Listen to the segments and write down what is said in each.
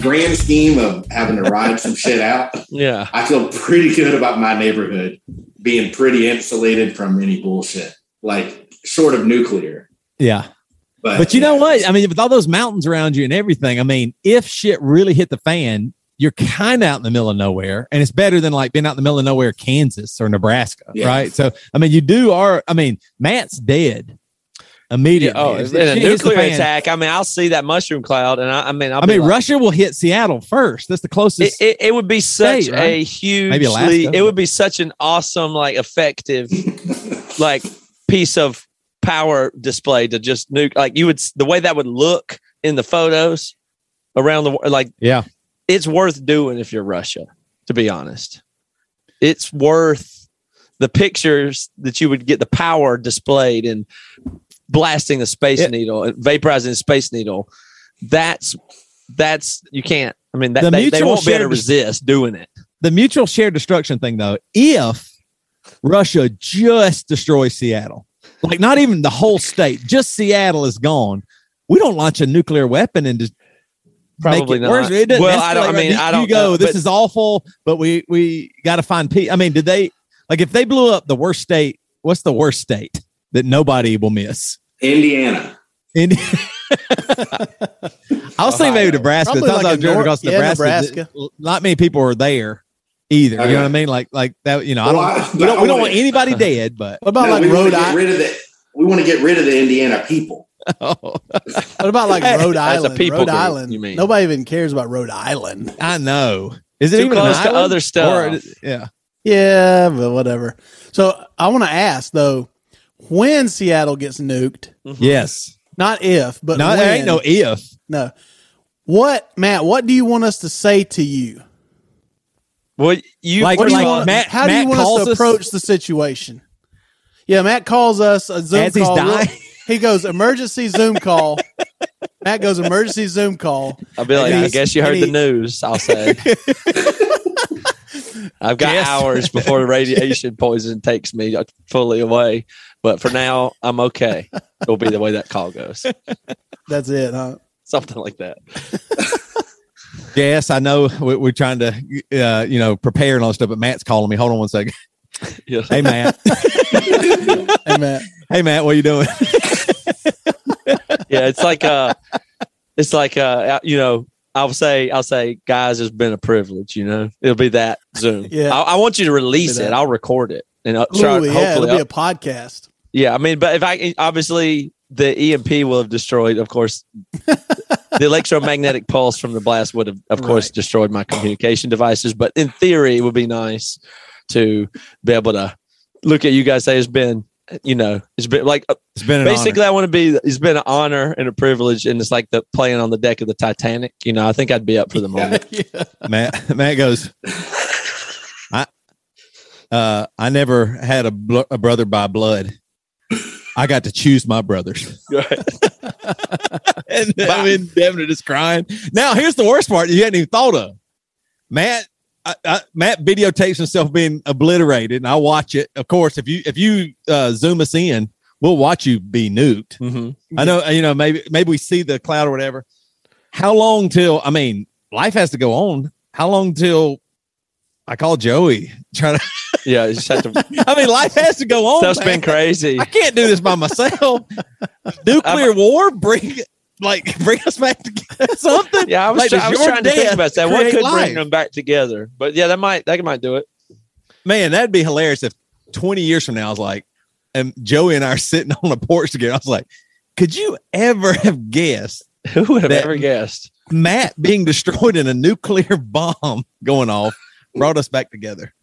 grand scheme of having to ride some shit out, Yeah. I feel pretty good about my neighborhood being pretty insulated from any bullshit, like short of nuclear. Yeah. But, But you know what? I mean, with all those mountains around you and everything, I mean, if shit really hit the fan, you're kind of out in the middle of nowhere, and it's better than like being out in the middle of nowhere, Kansas or Nebraska, Yeah. right? So, I mean, you do are. I mean, Matt's dead immediately. Oh, If in a shit the nuclear fan- attack. I mean, I'll see that mushroom cloud, and I, I mean, I'll I mean, like- Russia will hit Seattle first. That's the closest. it, it would be such state, right? a huge, Maybe Alaska. it would be such an awesome, like effective, like piece of power display to just nuke. Like you would, the way that would look in the photos around the world, like yeah, it's worth doing if you're Russia. To be honest, it's worth the pictures that you would get the power displayed and blasting the space Yeah. needle and vaporizing the space needle. That's that's you can't. I mean, that, The they, they won't be able to resist doing it. the mutual shared destruction thing, though, if Russia just destroys Seattle, like not even the whole state, just Seattle is gone, we don't launch a nuclear weapon and just Probably it worse. not. It Well, I don't. I mean, You- I don't. You go. know, this is awful, but we we got to find peace. I mean, did they like if they blew up the worst state? What's the worst state that nobody will miss? Indiana. Indiana. I was thinking maybe Nebraska. Probably Sometimes like I a was driving nor- across yeah, Nebraska. Nebraska. Not many people are there either. You know what I mean? Like like that. You know, I don't. I- we don't, we don't want wanna- anybody dead, but What about No, like we want Rhode to get Island? rid of the. We want to get rid of the Indiana people. oh, What about like Hey, Rhode Island? people Rhode group, Island. you mean. Nobody even cares about Rhode Island. I know. Is it Too even an close to other stuff. Or- yeah. Yeah, but whatever. So I want to ask though, when Seattle gets nuked, mm-hmm. Yes. not if, but No, when, there ain't no if. no. What Matt? What do you want us to say to you? Well, you Like- What do you like want, Matt- how do you want us calls to us- approach the situation? Yeah, Matt calls us a Zoom As he's call. dying. He goes emergency Zoom call. Matt goes emergency Zoom call. I'll be like, I guess you heard and the he- news. I'll say. I've got Yes. hours before the radiation poison takes me fully away, but for now, I'm okay. It'll be the way that call goes, That's it, huh? something like that. Yes, I know we- we're trying to, uh, you know, prepare and all that stuff, but Matt's calling me. Hold on one second. Yeah. Hey, Matt. Hey, Matt. hey, Matt, what are you doing? yeah, it's like uh it's like uh you know, I'll say I'll say, guys, it's been a privilege, you know. It'll be that Zoom. Yeah. I, I want you to release it. I'll record it. And I'll Ooh, yeah, hopefully it'll be a podcast. Yeah, I mean, but if I obviously the EMP will have destroyed, of course, the electromagnetic pulse from the blast would have, of course, Right. destroyed my communication devices. But in theory, it would be nice to be able to look at you guys. Say it's been, you know, it's been like It's been an basically I want to be. It's been an honor and a privilege, and it's like the playing on the deck of the Titanic. You know, I think I'd be up for the moment. yeah. honor. Matt. Matt goes. I, uh, I never had a, bl- a brother by blood. I got to choose my brothers. and I mean, Devin is crying. Now, here's the worst part you hadn't even thought of. Matt, I, I, Matt videotapes himself being obliterated, and I watch it. Of course, if you if you uh, zoom us in, we'll watch you be nuked. hmm I know, you know, maybe maybe we see the cloud or whatever. How long till? I mean, life has to go on. How long till? I call Joey. Try to. Yeah, you just have to. I mean, life has to go on. Stuff's man. been crazy. I can't do this by myself. Nuclear war, bring like bring us back together. Something. Yeah, I was, Like, try- I was trying to think about that. What could life? bring them back together? But yeah, that might that might do it. Man, that'd be hilarious if 20 years from now I was like, and Joey and I are sitting on a porch together. I was like, could you ever have guessed Who would have ever guessed? Matt being destroyed in a nuclear bomb going off brought us back together?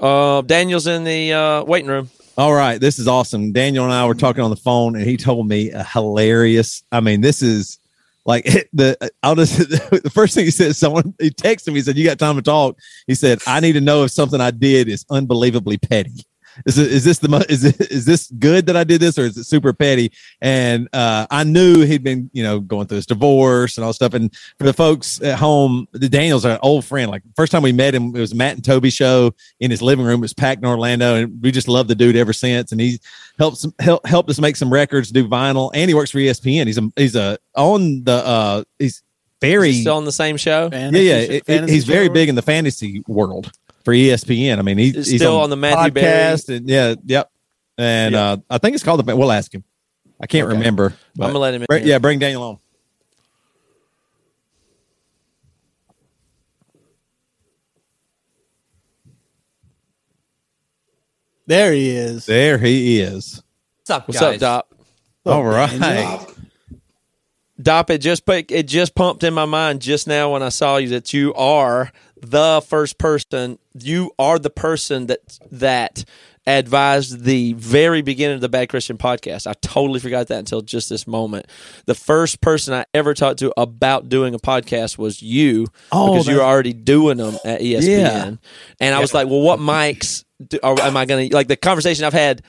Uh, Daniel's in the uh, waiting room. All right, this is awesome. Daniel and I were talking on the phone, and he told me a hilarious. I mean, this is like the. I'll just the first thing he said. Someone he texted me. He said, "You got time to talk?" He said, "I need to know if something I did is unbelievably petty." Is it, is this the mo- is it, is this good that I did this or is it super petty? And uh, I knew he'd been you know going through his divorce and all stuff. And for the folks at home, the Daniels are an old friend. Like first time we met him, it was Matt and Toby show in his living room. It was packed in Orlando, and we just loved the dude ever since. And he helps help helped us make some records, do vinyl, and he works for ESPN. He's a he's a on the uh he's very still on the same show. yeah yeah. it- it- Fantasy he's very big in the fantasy world for ESPN. I mean, he, he's still on the Matthew Berry. podcast and yeah, yep. And Yeah. uh I think it's called the. We'll ask him. I can't Okay. remember. I'm gonna let him in. Bring- yeah, bring Daniel on. There he is. There he is. What's up, What's guys? up, Dopp? All right. Wow. Dopp, it just it just pumped in my mind just now when I saw you that you are the first person. You are the person that that advised the very beginning of the Bad Christian podcast. I totally forgot that until just this moment. The first person I ever talked to about doing a podcast was you Oh, because you that- were already doing them at ESPN. Yeah. And I was like, well, what mics do, or am I going to like the conversation I've had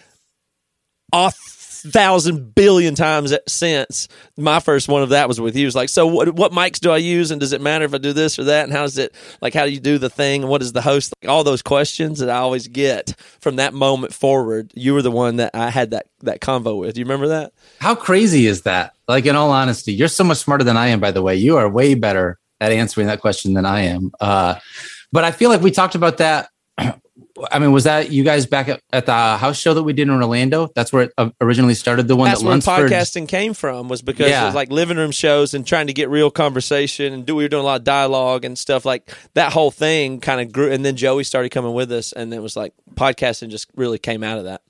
a thousand billion times since my first one of that was with you. It was like, so what, what mics do I use, and does it matter if I do this or that, and how does it like how do you do the thing, and what is the host? Like, all those questions that I always get from that moment forward. You were the one that I had that that convo with. Do you remember that? How crazy is that? Like, in all honesty, you're so much smarter than I am. By the way, you are way better at answering that question than I am. Uh, but I feel like we talked about that. I mean, was that you guys back at, at the house show that we did in Orlando? That's where it uh, originally started. The one That's that where Lunsford. podcasting came from was because it was like living room shows and trying to get real conversation and do we were doing a lot of dialogue and stuff like that whole thing kind of grew and then Joey started coming with us and it was like podcasting just really came out of that.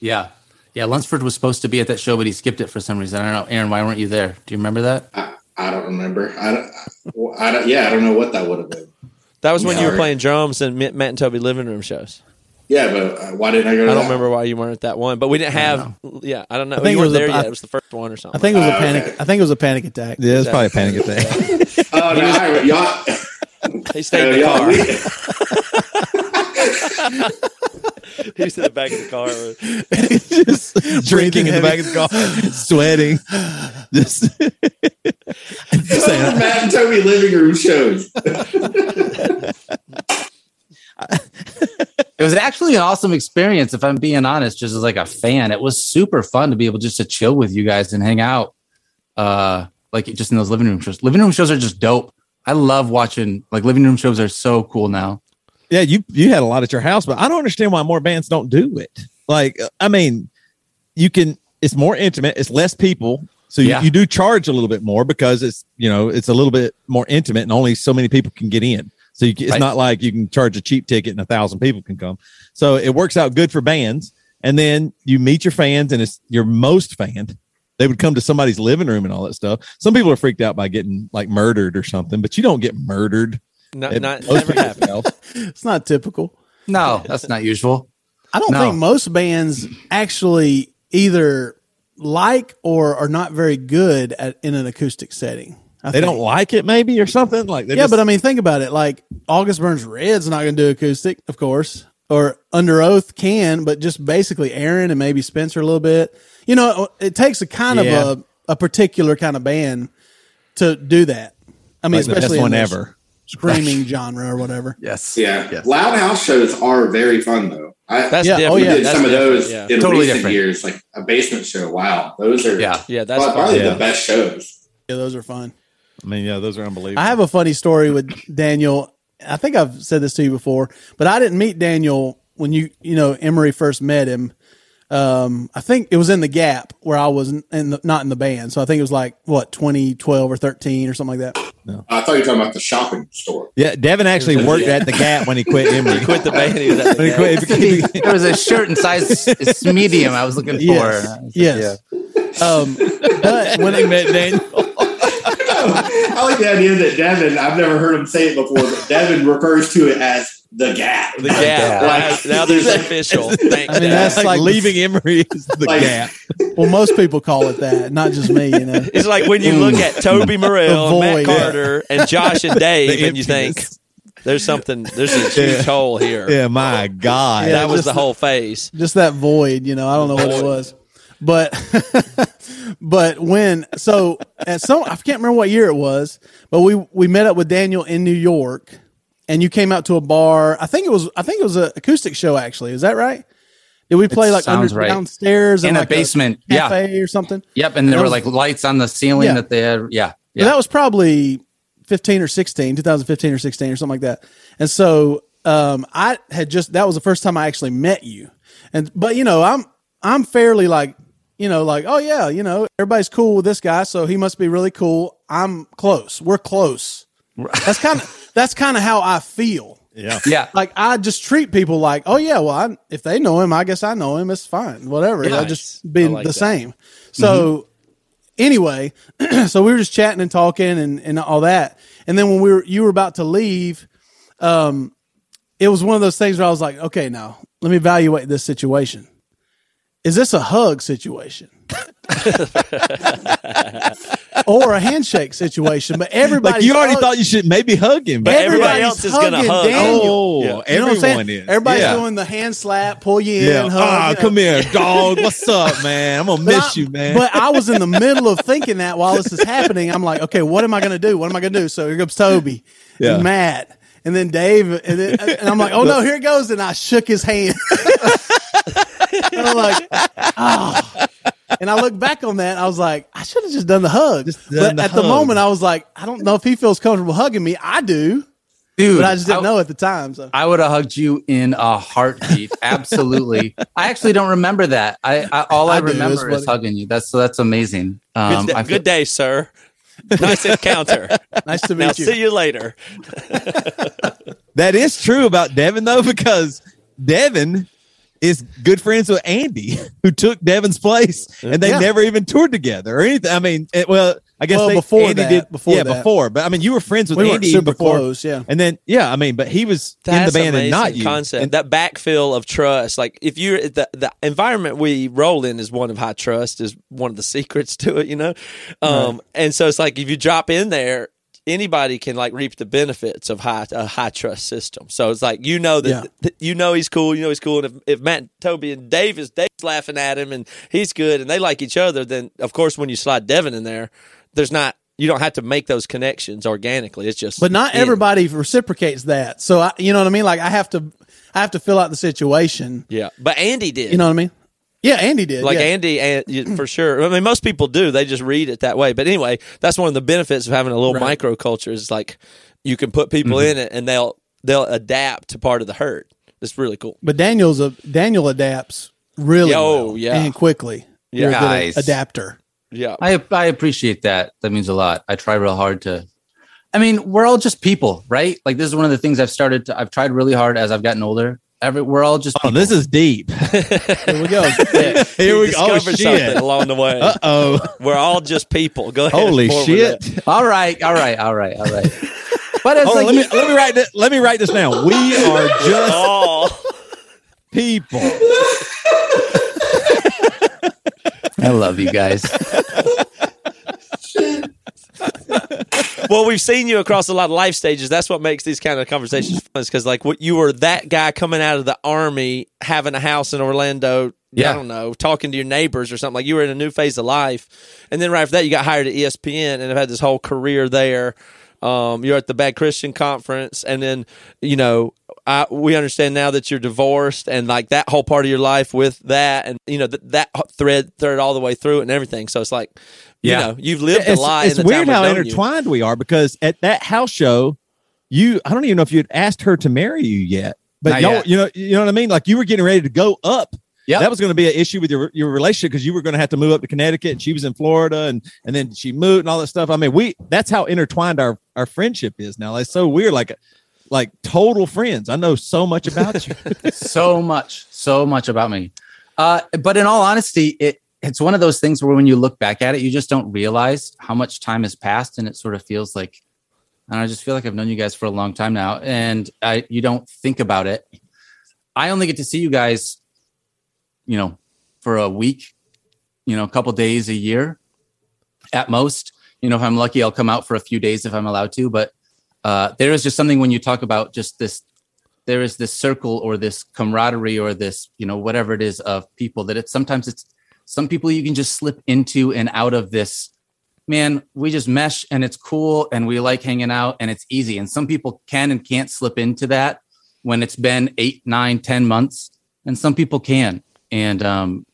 Yeah, yeah. Lunsford was supposed to be at that show, but he skipped it for some reason. I don't know, Aaron. Why weren't you there? Do you remember that? I, I don't remember. I don't, I don't. Yeah, I don't know what that would have been. That was when you were Sorry. playing drums and Matt Matt and Toby living room shows. Yeah, but uh, why didn't I go? To I don't that? remember why you weren't at that one, but we didn't have. Yeah, I don't know. I think you it weren't there a- I- yet. It was the first one or something. I think it was a panic. okay. I think it was a panic attack. Yeah, it it's probably a panic attack. Oh no, I, y'all. he stayed in the y'all car. we- he was in the back of the car. just drinking in the back of the car, sweating. Just, just saying, Matt and Toby living room shows. It was actually an awesome experience, if I'm being honest, just as like a fan. It was super fun to be able just to chill with you guys and hang out. Uh like just in those living room shows. Living room shows are just dope. I love watching like living room shows are so cool now. Yeah, you you had a lot at your house, but I don't understand why more bands don't do it. Like, uh, I mean, you can. It's more intimate. It's less people, so you, Yeah. you do charge a little bit more because it's you know it's a little bit more intimate, and only so many people can get in. So you, it's Right. not like you can charge a cheap ticket and a thousand people can come. So it works out good for bands, and then you meet your fans, and it's your most fan. They would come to somebody's living room and all that stuff. Some people are freaked out by getting like murdered or something, but you don't get murdered. Not, at not most never happened. It's not typical. No, that's not usual. I don't No. think most bands actually either like or are not very good at in an acoustic setting. I They think. don't like it, maybe or something like. Yeah, but I mean, think about it. Like August Burns Red's not going to do acoustic, of course, or Underoath can, but just basically Aaron and maybe Spencer a little bit. You know, it takes a kind Yeah. of a, a particular kind of band to do that. I mean, like the best especially in one the ever. Screaming genre or whatever. Yes. Yeah, Yes. loud house shows are very fun though. I That's Yeah, different. oh, we yeah, did That's some of those Yeah, in Totally recent different. years, like a basement show. Wow, those are Yeah. yeah, that's prob- fine. probably Yeah. the best shows. Yeah, those are fun. I mean, yeah, those are unbelievable. I have a funny story with Daniel. I think I've said this to you before, but I didn't meet Daniel when you, you know, Emery first met him. Um, I think it was in the gap where I was in the, not in the band. So I think it was like what, 2012 or 13 or something like that. No. I thought you were talking about the shopping store. yeah, Devin actually worked at the Gap when he quit Emery. He quit the band. He was at the When he Gap. quit, there was a shirt in size medium I was looking for. Yes. Yes. Um, but when he met Daniel. I like the idea that Devin. I've never heard him say it before, but Devin refers to it as the gap. The Gap. Like- now, now there's official. Thanks, I mean, Dad. that's like, like- leaving Emery is the Like- Gap. well, most people call it that, not just me, you know. It's like when you mm. look at Toby Morrell, and Matt void. Carter, and Josh and Dave, The and you think. There's something. There's a huge Yeah. hole here. Yeah, my God. Yeah. that was the the- whole face. just that void, you know. I don't know what it was, but but when so at some I can't remember what year it was, but we we met up with Daniel in New York, and you came out to a bar. I think it was I think it was an acoustic show. Actually, is that right? Did we play like under right. downstairs In a like basement, yeah. cafe or something? Yep, and there were was- like lights on the ceiling Yeah. that they had. Yeah, yeah. that was probably 15 or 16, 2015 or 16 or something like that. And so um, I had just that was the first time I actually met you. And but you know, I'm I'm fairly like, you know, like, oh yeah, you know, everybody's cool with this guy, so he must be really cool. I'm close. We're close. That's kind of that's kind of how I feel. Yeah. yeah. Like I just treat people like, oh yeah, well, I, if they know him, I guess I know him. It's fine, whatever. I just be like the that. same. So anyway, so we were just chatting and talking and, and all that. And then when we were you were about to leave, um, it was one of those things where I was like, okay, now let me evaluate this situation. Is this a hug situation? or a handshake situation? But everybody Like you already thought you should maybe hug him. But everybody else is gonna hug. Daniel. oh, Yeah. You know what I'm saying? is. Everybody's yeah. doing the hand slap, pull you Yeah. in, hug. Ah, you know. come here, dog. What's up, man? I'm gonna But miss I- you, man. But I was in the middle of thinking that while this is happening. I'm like, okay, what am I going to do? What am I going to do? So here comes Toby and Matt and then Dave. And, then, and I'm like, oh no, here it goes. And I shook his hand. and I'm like, oh. And I look back on that. I was like, I should have just done the hug. Just done but the at the moment, I was like, I don't know if he feels comfortable hugging me. I do, Dude, but I just didn't I- know at the time. So I would have hugged you in a heartbeat. Absolutely. I actually don't remember that. I, I all I, I remember is funny. hugging you. That's so that's amazing. Um, Good, I good day, sir. Nice encounter. nice to now meet you. see you later. that is true about Devin though, because Devin is good friends with Andy, who took Devin's place, and they Yeah. never even toured together or anything. I mean, it, well, I guess Well, they, before Andy that, did before yeah, that. before. But I mean, you were friends with we Andy super before, close. Yeah. and then yeah, I mean, but he was in the band and not you. concept. And- that backfill of trust. Like if you're the the environment we roll in is one of high trust is one of the secrets to it, you know. Um, and so it's like if you drop in there, anybody can like reap the benefits of high a high trust system. So it's like you know that Yeah. that you know he's cool, you know he's cool, and if, if Matt, and Toby, and Dave is Dave's laughing at him and he's good and they like each other, then of course when you slide Devin in there, there's not. You don't have to make those connections organically. It's just, but not in. everybody reciprocates that. So I, you know what I mean? Like I have to, I have to fill out the situation. Yeah, but Andy did. You know what I mean? Yeah, Andy did. like yeah. Andy, and for sure. I mean, most people do. They just read it that way. But anyway, that's one of the benefits of having a little Right. microculture. Is like you can put people Mm-hmm. in it, and they'll they'll adapt to part of the herd. It's really cool. But Daniel's a Daniel adapts really Oh, well yeah. and quickly. Yeah. You're a good Nice. adapter. Yeah, I I appreciate that. That means a lot. I try real hard to. I mean, we're all just people, right? Like this is one of the things I've started to. I've tried really hard as I've gotten older. Every we're all just. oh, this is deep. Here we go. Here we You go. Oh discovered shit. something along the way. Uh oh. We're all just people. Go ahead. Holy shit. all right, all right, all right, all right. But it's Hold on, like let me let me write this. Let me write this down. We are just Oh, people. I love you guys. well, we've seen you across a lot of life stages. That's what makes these kind of conversations fun. Is because like what you were that guy coming out of the army, having a house in Orlando. Yeah. I don't know, talking to your neighbors or something. Like you were in a new phase of life, and then right after that, you got hired at ESPN and have had this whole career there. Um, you're at the Bad Christian Conference, and then you know I, we understand now that you're divorced, and like that whole part of your life with that, and you know that that thread thread all the way through and everything. So it's like, Yeah. you know, you've lived it's, a lot. it's in the weird time how we've you. intertwined we are because at that house show, you I don't even know if you'd asked her to marry you yet, but Not y'all, yet. you know, you know what I mean. Like you were getting ready to go up. Yep. That was going to be an issue with your your relationship because you were going to have to move up to Connecticut and she was in Florida and and then she moved and all that stuff. I mean, we that's how intertwined our our friendship is now. It's so weird, like like total friends. I know so much about you. so much, so much about me. Uh, but in all honesty, it it's one of those things where when you look back at it, you just don't realize how much time has passed, and it sort of feels like, and I just feel like I've known you guys for a long time now, and I you don't think about it. I only get to see you guys, you know, for a week, you know, a couple days a year, at most. You know, if I'm lucky, I'll come out for a few days if I'm allowed to, but uh, there is just something when you talk about just this there is this circle or this camaraderie or this you know whatever it is of people that it's sometimes it's some people you can just slip into and out of this man we just mesh and it's cool and we like hanging out and it's easy. And some people can and can't slip into that when it's been eight nine ten months and some people can. And um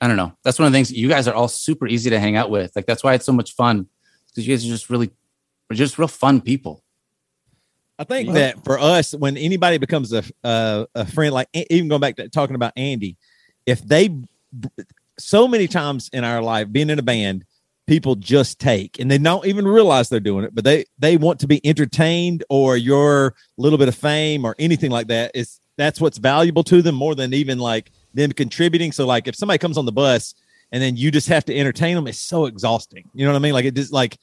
i don't know. That's one of the things you guys are all super easy to hang out with. Like that's why it's so much fun because you guys are just really are just real fun people. I think that for us, when anybody becomes a a, a friend, like even going back to talking about Andy, if they so many times in our life being in a band, people just take and they don't even realize they're doing it, but they they want to be entertained or your little bit of fame or anything like that. Is that's what's valuable to them more than even like them contributing. So like if somebody comes on the bus and then you just have to entertain them, it's so exhausting. You know what I mean? Like it just like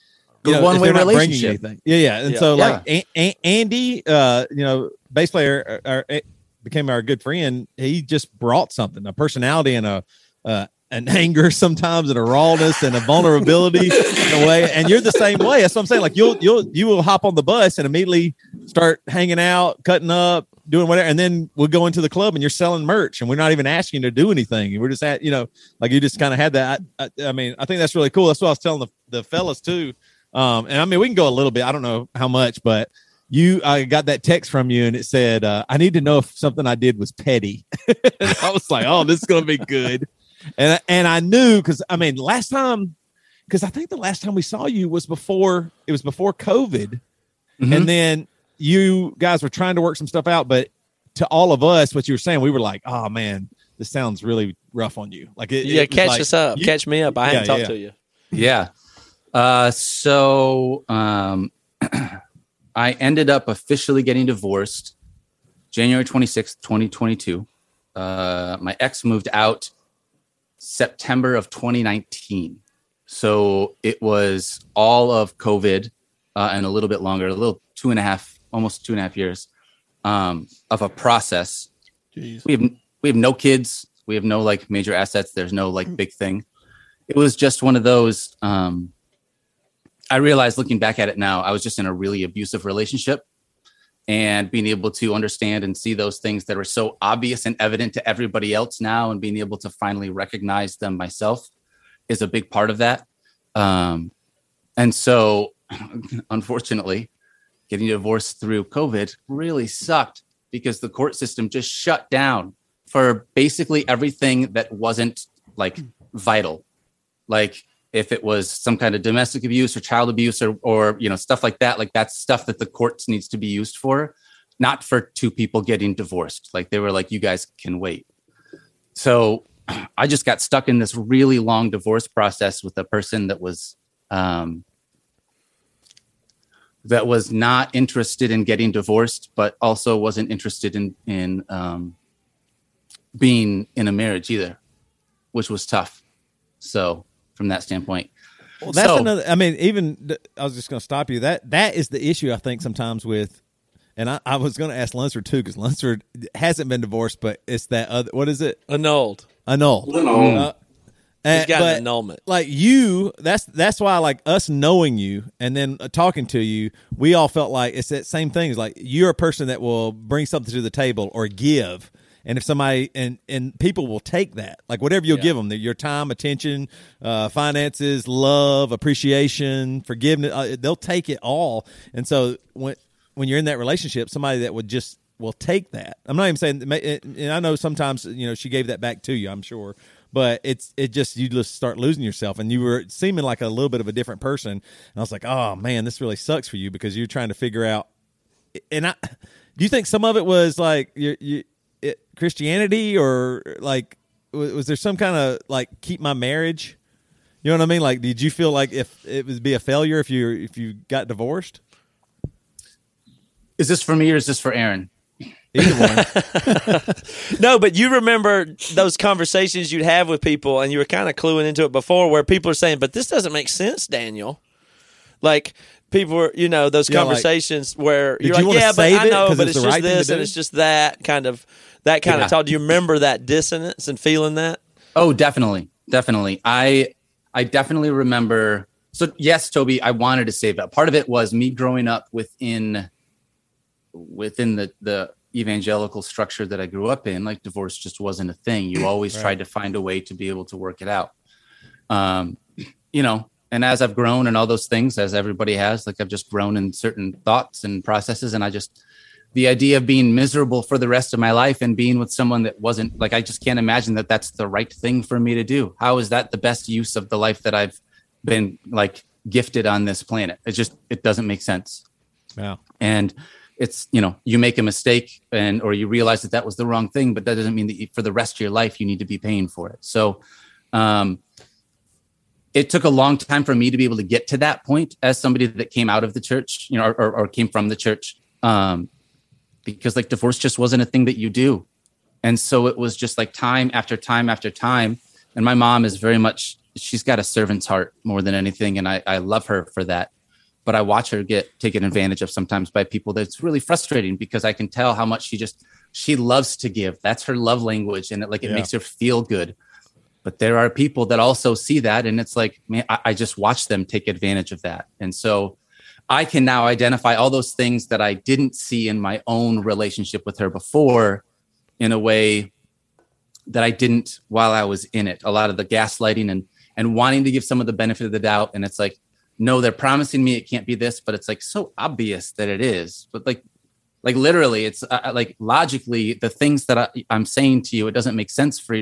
you know, not bringing relationship. anything. Yeah, yeah. And Yeah. so Yeah. like a- A- Andy, uh, you know, bass player, uh, uh, became our good friend. He just brought something, a personality and a uh, an anger sometimes, and a rawness and a vulnerability in a way. And you're the same way. That's what I'm saying. Like you'll you'll you will hop on the bus and immediately start hanging out, cutting up, doing whatever, and then we'll go into the club and you're selling merch, and we're not even asking you to do anything. We're just at you know, like you just kind of had that. I, I, mean, I think that's really cool. That's what I was telling the the fellas too. Um, and I mean, we can go a little bit. I don't know how much, but you, I got that text from you, and it said, uh, "I need to know if something I did was petty." I was like, "Oh, this is gonna be good." And I- and I knew because I mean, last time, because I think the last time we saw you was before it was before COVID, Mhm. and then you guys were trying to work some stuff out. But to all of us, what you were saying, we were like, "Oh man, this sounds really rough on you." Like, it, Yeah, it catch like- us up, you- catch me up. I Yeah, hadn't talked yeah. to you. Yeah. Uh, so um, I ended up officially getting divorced January 26th, 2022. Uh, my ex moved out September of 2019. So it was all of COVID uh, and a little bit longer, a little two and a half, almost two and a half years um, of a process. Jeez. we have we have no kids. We have no like major assets. There's no like big thing. It was just one of those um i realized looking back at it now i was just in a really abusive relationship and being able to understand and see those things that are so obvious and evident to everybody else now and being able to finally recognize them myself is a big part of that. Um and so unfortunately getting divorced through covid really sucked because the court system just shut down for basically everything that wasn't like vital. Like if it was some kind of domestic abuse or child abuse or or you know stuff like that like that's stuff that the courts needs to be used for not for two people getting divorced like they were like you guys can wait so i just got stuck in this really long divorce process with a person that was um that was not interested in getting divorced, but also wasn't interested in in um, being in a marriage either, which was tough. So from that standpoint, Well, that's So- another. I mean, even I was just going to stop you. That that is the issue I think sometimes with, and I, I was going to ask Lunsford too because Lunsford hasn't been divorced, but it's that other. What is it? Annulled. Annulled. Annulled. Uh, He's uh, got but an annulment. like you, that's that's why like us knowing you and then uh, talking to you, we all felt like it's that same thing. It's like you're a person that will bring something to the table or give. And if somebody and and people will take that, like whatever you'll Yeah. give them, your time, attention, uh, finances, love, appreciation, forgiveness, uh, they'll take it all. And so when when you're in that relationship, somebody that would just will take that. I'm not even saying, and I know sometimes you know she gave that back to you. I'm sure, but it's it just you just start losing yourself, and you were seeming like a little bit of a different person. And I was like, oh man, this really sucks for you because you're trying to figure out. And I, do you think some of it was like you, you Christianity or like was, was there some kind of like keep my marriage? You know what I mean? Like, did you feel like if it would be a failure if you if you got divorced? is this for me or is this for Aaron? Either one. No, but you remember those conversations you'd have with people, and you were kind of cluing into it before, where people are saying, "But this doesn't make sense, Daniel." Like people were, you know, those Yeah, like, conversations where you're like, wanna "Yeah, but save I it but it's it's, just right this and it's just that kind of that kind Yeah. of talk." Do you remember that dissonance and feeling that? Oh, definitely, definitely. I I definitely remember so yes, Toby, I wanted to save that. Part of it was me growing up within within the the evangelical structure that I grew up in. Like divorce just wasn't a thing. You always Right. tried to find a way to be able to work it out. Um, you know, and as I've grown and all those things, as everybody has, like I've just grown in certain thoughts and processes, and I just the idea of being miserable for the rest of my life and being with someone that wasn't like I just can't imagine that that's the right thing for me to do. How is that the best use of the life that I've been like gifted on this planet? It just it doesn't make sense. Yeah. And it's you know you make a mistake and or you realize that that was the wrong thing, but that doesn't mean that you, for the rest of your life you need to be paying for it. So um it took a long time for me to be able to get to that point as somebody that came out of the church, you know, or, or, or came from the church. Um, because like divorce just wasn't a thing that you do. And so it was just like time after time after time. And my mom is very much, she's got a servant's heart more than anything. And I, I love her for that. But I watch her get taken advantage of sometimes by people that's really frustrating because I can tell how much she just, she loves to give. That's her love language. And it like, it Yeah. makes her feel good. But there are people that also see that. And it's like, man, I, I just watch them take advantage of that. And so, I can now identify all those things that I didn't see in my own relationship with her before in a way that I didn't while I was in it. A lot of the gaslighting and and wanting to give some of the benefit of the doubt and it's like no they're promising me it can't be this but it's like so obvious that it is. But like like literally it's uh, like logically the things that I, I'm saying to you it doesn't make sense for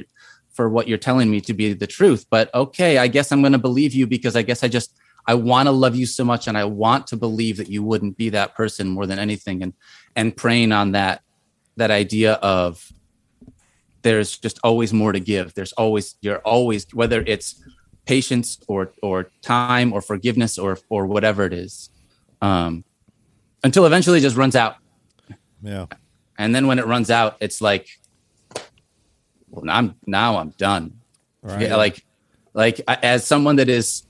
for what you're telling me to be the truth but okay I guess I'm going to believe you because I guess I just I want to love you so much and I want to believe that you wouldn't be that person more than anything and and praying on that that idea of there's just always more to give there's always you're always whether it's patience or or time or forgiveness or or whatever it is um until eventually it just runs out Yeah. and then when it runs out it's like i'm now i'm done Right. yeah, like like as someone that is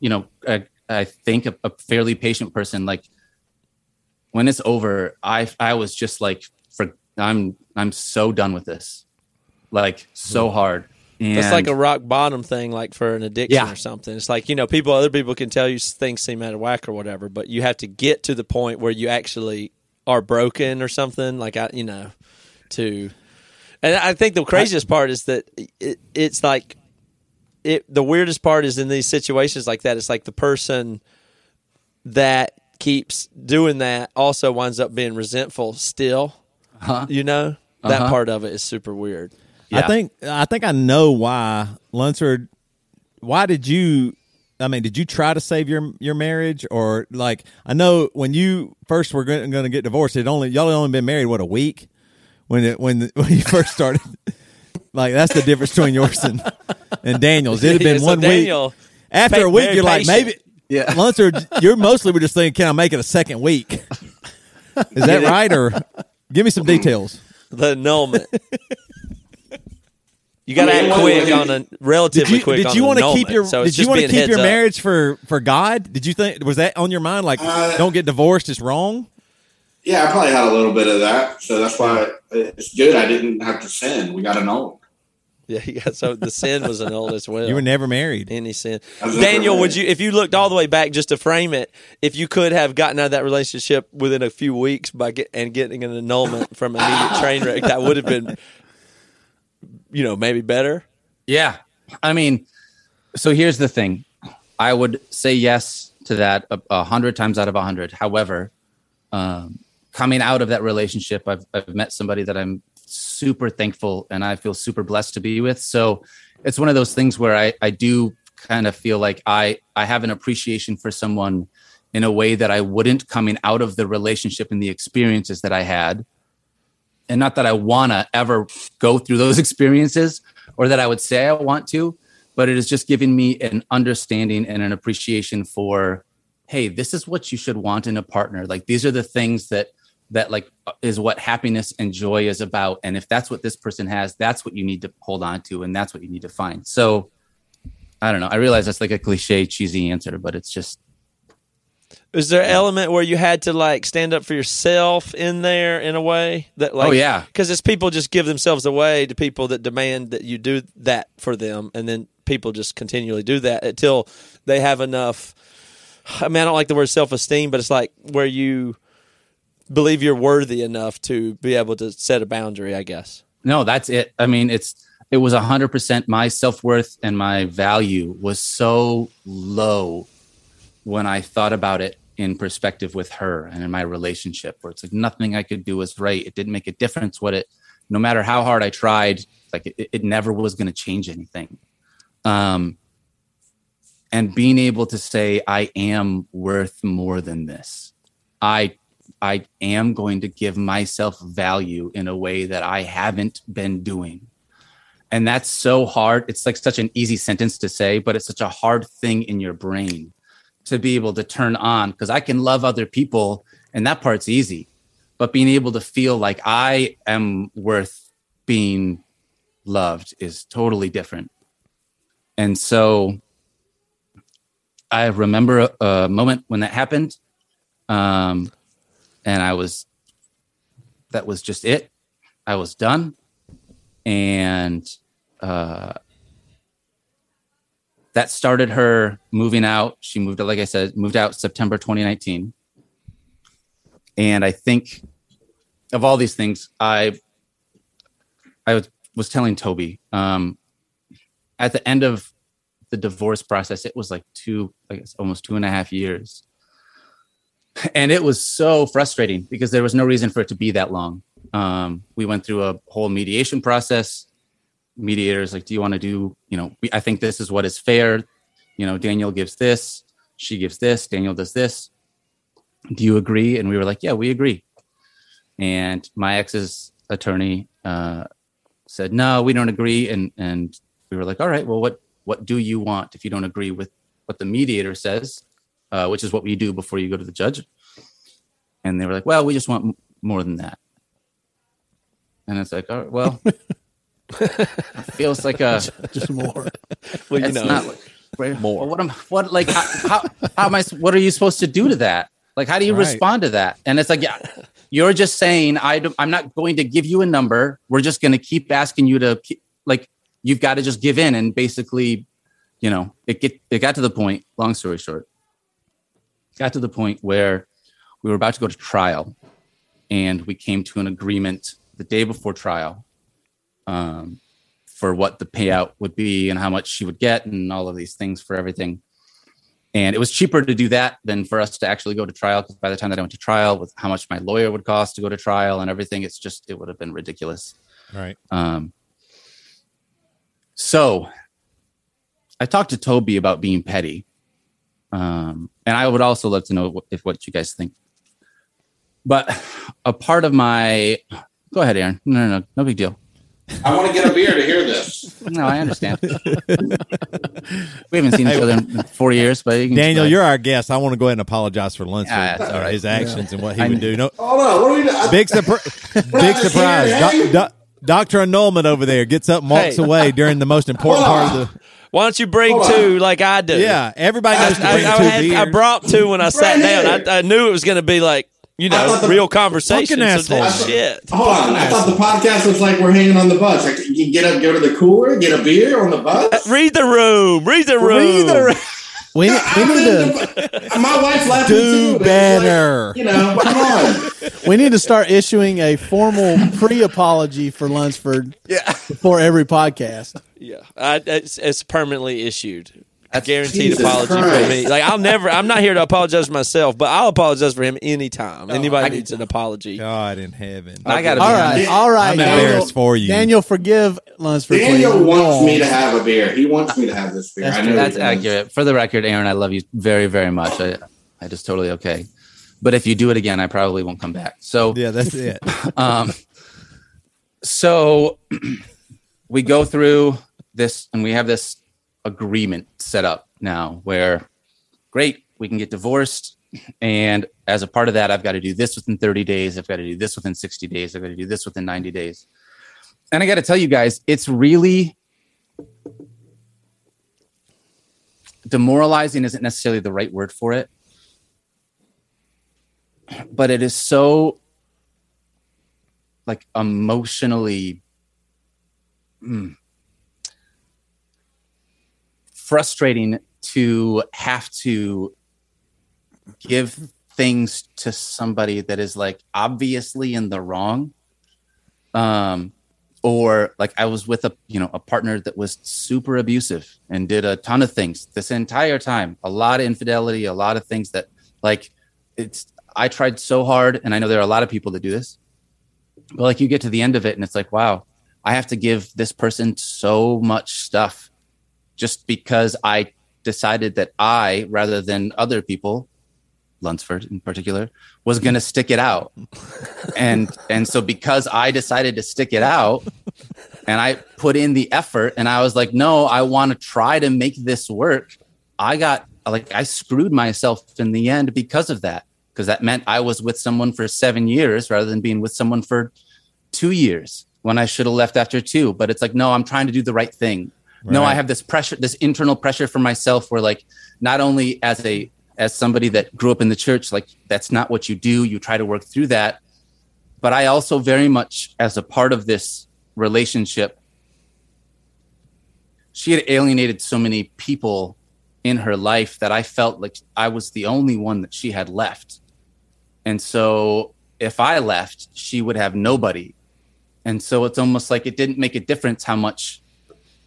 you know I, I think a, a fairly patient person like when it's over i i was just like for i'm i'm so done with this like so hmm. hard and It's like a rock bottom thing, like for an addiction Yeah. or something. It's like you know, people, other people can tell you things seem out of whack or whatever, but you have to get to the point where you actually are broken or something. Like I, you know, to, and I think the craziest part is that it, it's like, it. The weirdest part is in these situations like that. It's like the person that keeps doing that also winds up being resentful still. Uh-huh. You know, that Uh-huh. part of it is super weird. I think I think I know why Lunsford. Why did you? I mean, did you try to save your your marriage, or like I know when you first were going to get divorced, it only y'all had only been married what a week when it when when you first started. like that's the difference between yours and, and Daniel's. It had been So one Daniel, week. After pa- a week, you're like maybe. Yeah. Lunsford, you're mostly were just thinking, can I make it a second week? Is that right, or give me some details? the annulment. You got to act quick on a relatively Did you, quick. did on you want to keep your So did you want to keep your heads up. marriage for for God? Did you think was that on your mind? Like, Uh, don't get divorced It's wrong. Yeah, I probably had a little bit of that, so that's why it's good. I didn't have to sin. We got annulled. Yeah, yeah. So the sin was annulled as well. You were never married. any sin. I was never Daniel, would you, if you looked all the way back just to frame it, if you could have gotten out of that relationship within a few weeks by get, and getting an annulment from an immediate train wreck, that would have been, you know, maybe better. Yeah. I mean, so here's the thing. I would say yes to that a, a hundred times out of a hundred. However, um, coming out of that relationship, I've, I've met somebody that I'm super thankful and I feel super blessed to be with. So it's one of those things where I, I do kind of feel like I, I have an appreciation for someone in a way that I wouldn't coming out of the relationship and the experiences that I had. And not that I want to ever go through those experiences or that I would say I want to, but it is just giving me an understanding and an appreciation for, hey, this is what you should want in a partner. Like these are the things that that like is what happiness and joy is about. And if that's what this person has, that's what you need to hold on to, and that's what you need to find. So I don't know. I realize that's like a cliche, cheesy answer, but it's just Is there an element where you had to like stand up for yourself in there in a way that oh, like Oh, yeah. because it's people just give themselves away to people that demand that you do that for them and then people just continually do that until they have enough. I mean, I don't like the word self esteem, but it's like where you believe you're worthy enough to be able to set a boundary. I guess. No, that's it. I mean, it's it was hundred percent my self worth and my value was so low when I thought about it in perspective with her and in my relationship, where it's like nothing I could do was right. It didn't make a difference what it, no matter how hard I tried, like it, it never was going to change anything. Um, and being able to say I am worth more than this. I I am going to give myself value in a way that I haven't been doing. And that's so hard. It's like such an easy sentence to say, but it's such a hard thing in your brain to be able to turn on because I can love other people and that part's easy. But being able to feel like I am worth being loved is totally different. And so I remember a, a moment when that happened. Um, and I was, that was just it. I was done. And uh, that started her moving out. She moved, like I said, moved out September 2019. And I think of all these things, I I was, was telling Toby um, at the end of the divorce process, it was like two, guess almost two and a half years. And it was so frustrating because there was no reason for it to be that long. Um, we went through a whole mediation process. Mediators like do you want to do you know i think this is what is fair. You know daniel gives this she gives this daniel does this. Do you agree? And we were like yeah we agree. And my ex's attorney uh, said no we don't agree. And and we were like all right well what what do you want if you don't agree with what the mediator says uh, which is what we do before you go to the judge and they were like well we just want m- more than that and it's like all right well feels like a Just more. Well, you it's know, not like, more. Well, what am what like how, how how am I? What are you supposed to do to that? Like, how do you Right. respond to that? And it's like, yeah, you're just saying I do, I'm not going to give you a number. We're just going to keep asking you to keep, like you've got to just give in and basically, you know, it get it got to the point. Long story short, got to the point where we were about to go to trial, and we came to an agreement the day before trial um, for what the payout would be and how much she would get and all of these things for everything. And it was cheaper to do that than for us to actually go to trial. Because by the time that I went to trial, with how much my lawyer would cost to go to trial and everything, it's just it would have been ridiculous. Right. Um, so I talked to Toby about being petty. Um, and I would also love to know what, if what you guys think. But a part of my go ahead, Aaron. No, no, no, no big deal. I want to get a beer to hear this. No, I understand. we haven't seen each other in four years, but you can Daniel, you're our guest. I want to go ahead and apologize for Lunsford, Yeah, that's all right. his actions and what he I- would do. No, Hold on. What are we doing? big surprise! big surprise! Hey. Doc- doc- Doctor Annulment over there gets up, and walks Hey. away during the most important part of the. Why don't you bring Hold on. two like I do? Yeah, everybody knows to I, bring I, two had. I brought two when I sat down. I, I knew it was going to be like you know the- real conversation. So asshole. that shit. Hold on. I thought the podcast was like we're hanging on the bus. Like you can get up, go to the cooler, get a beer on the bus. Read the room. Read the room. Read the- We, we need to My wife left me Do too. Better. Like, you know, come on. we need to start issuing a formal pre apology for Lunsford Yeah. before every podcast. Yeah, I, it's, it's permanently issued. A That's- guaranteed Jesus apology for Christ. me. Like I'll never. I'm not here to apologize for myself, but I'll apologize for him anytime. Anybody I- needs an apology. God in heaven. I gotta All be right, honest. all right. I'm Daniel, embarrassed for you. Daniel, forgive Lunsford. Daniel please. wants me to have a beer. He wants me to have this beer. That's I know That's accurate. For the record, Aaron, I love you very, very much. I, I just totally okay. But if you do it again, I probably won't come back. So, Yeah, that's it. um, so we go through this, and we have this agreement set up now where, great, we can get divorced, and as a part of that, I've got to do this within 30 days. I've got to do this within 60 days. I've got to do this within 90 days. And I got to tell you guys, it's really demoralizing isn't necessarily the right word for it but it is so like emotionally mm. Frustrating to have to give things to somebody that is like obviously in the wrong. Um or like i was with a you know a partner that was super abusive and did a ton of things this entire time. A lot of infidelity a lot of things that like it's i tried so hard and i know there are a lot of people that do this but like you get to the end of it and it's like wow i have to give this person so much stuff just because i decided that i rather than other people lunsford in particular was going to stick it out. And and so because i decided to stick it out and i put in the effort and i was like no i want to try to make this work i got like i screwed myself in the end because of that because that meant i was with someone for seven years rather than being with someone for two years when i should have left after two. But it's like no i'm trying to do the right thing no i have this pressure this internal pressure for myself where like not only as a as somebody that grew up in the church like that's not what you do you try to work through that. But i also very much as a part of this relationship she had alienated so many people in her life that i felt like i was the only one that she had left. And so if i left she would have nobody. And so it's almost like it didn't make a difference how much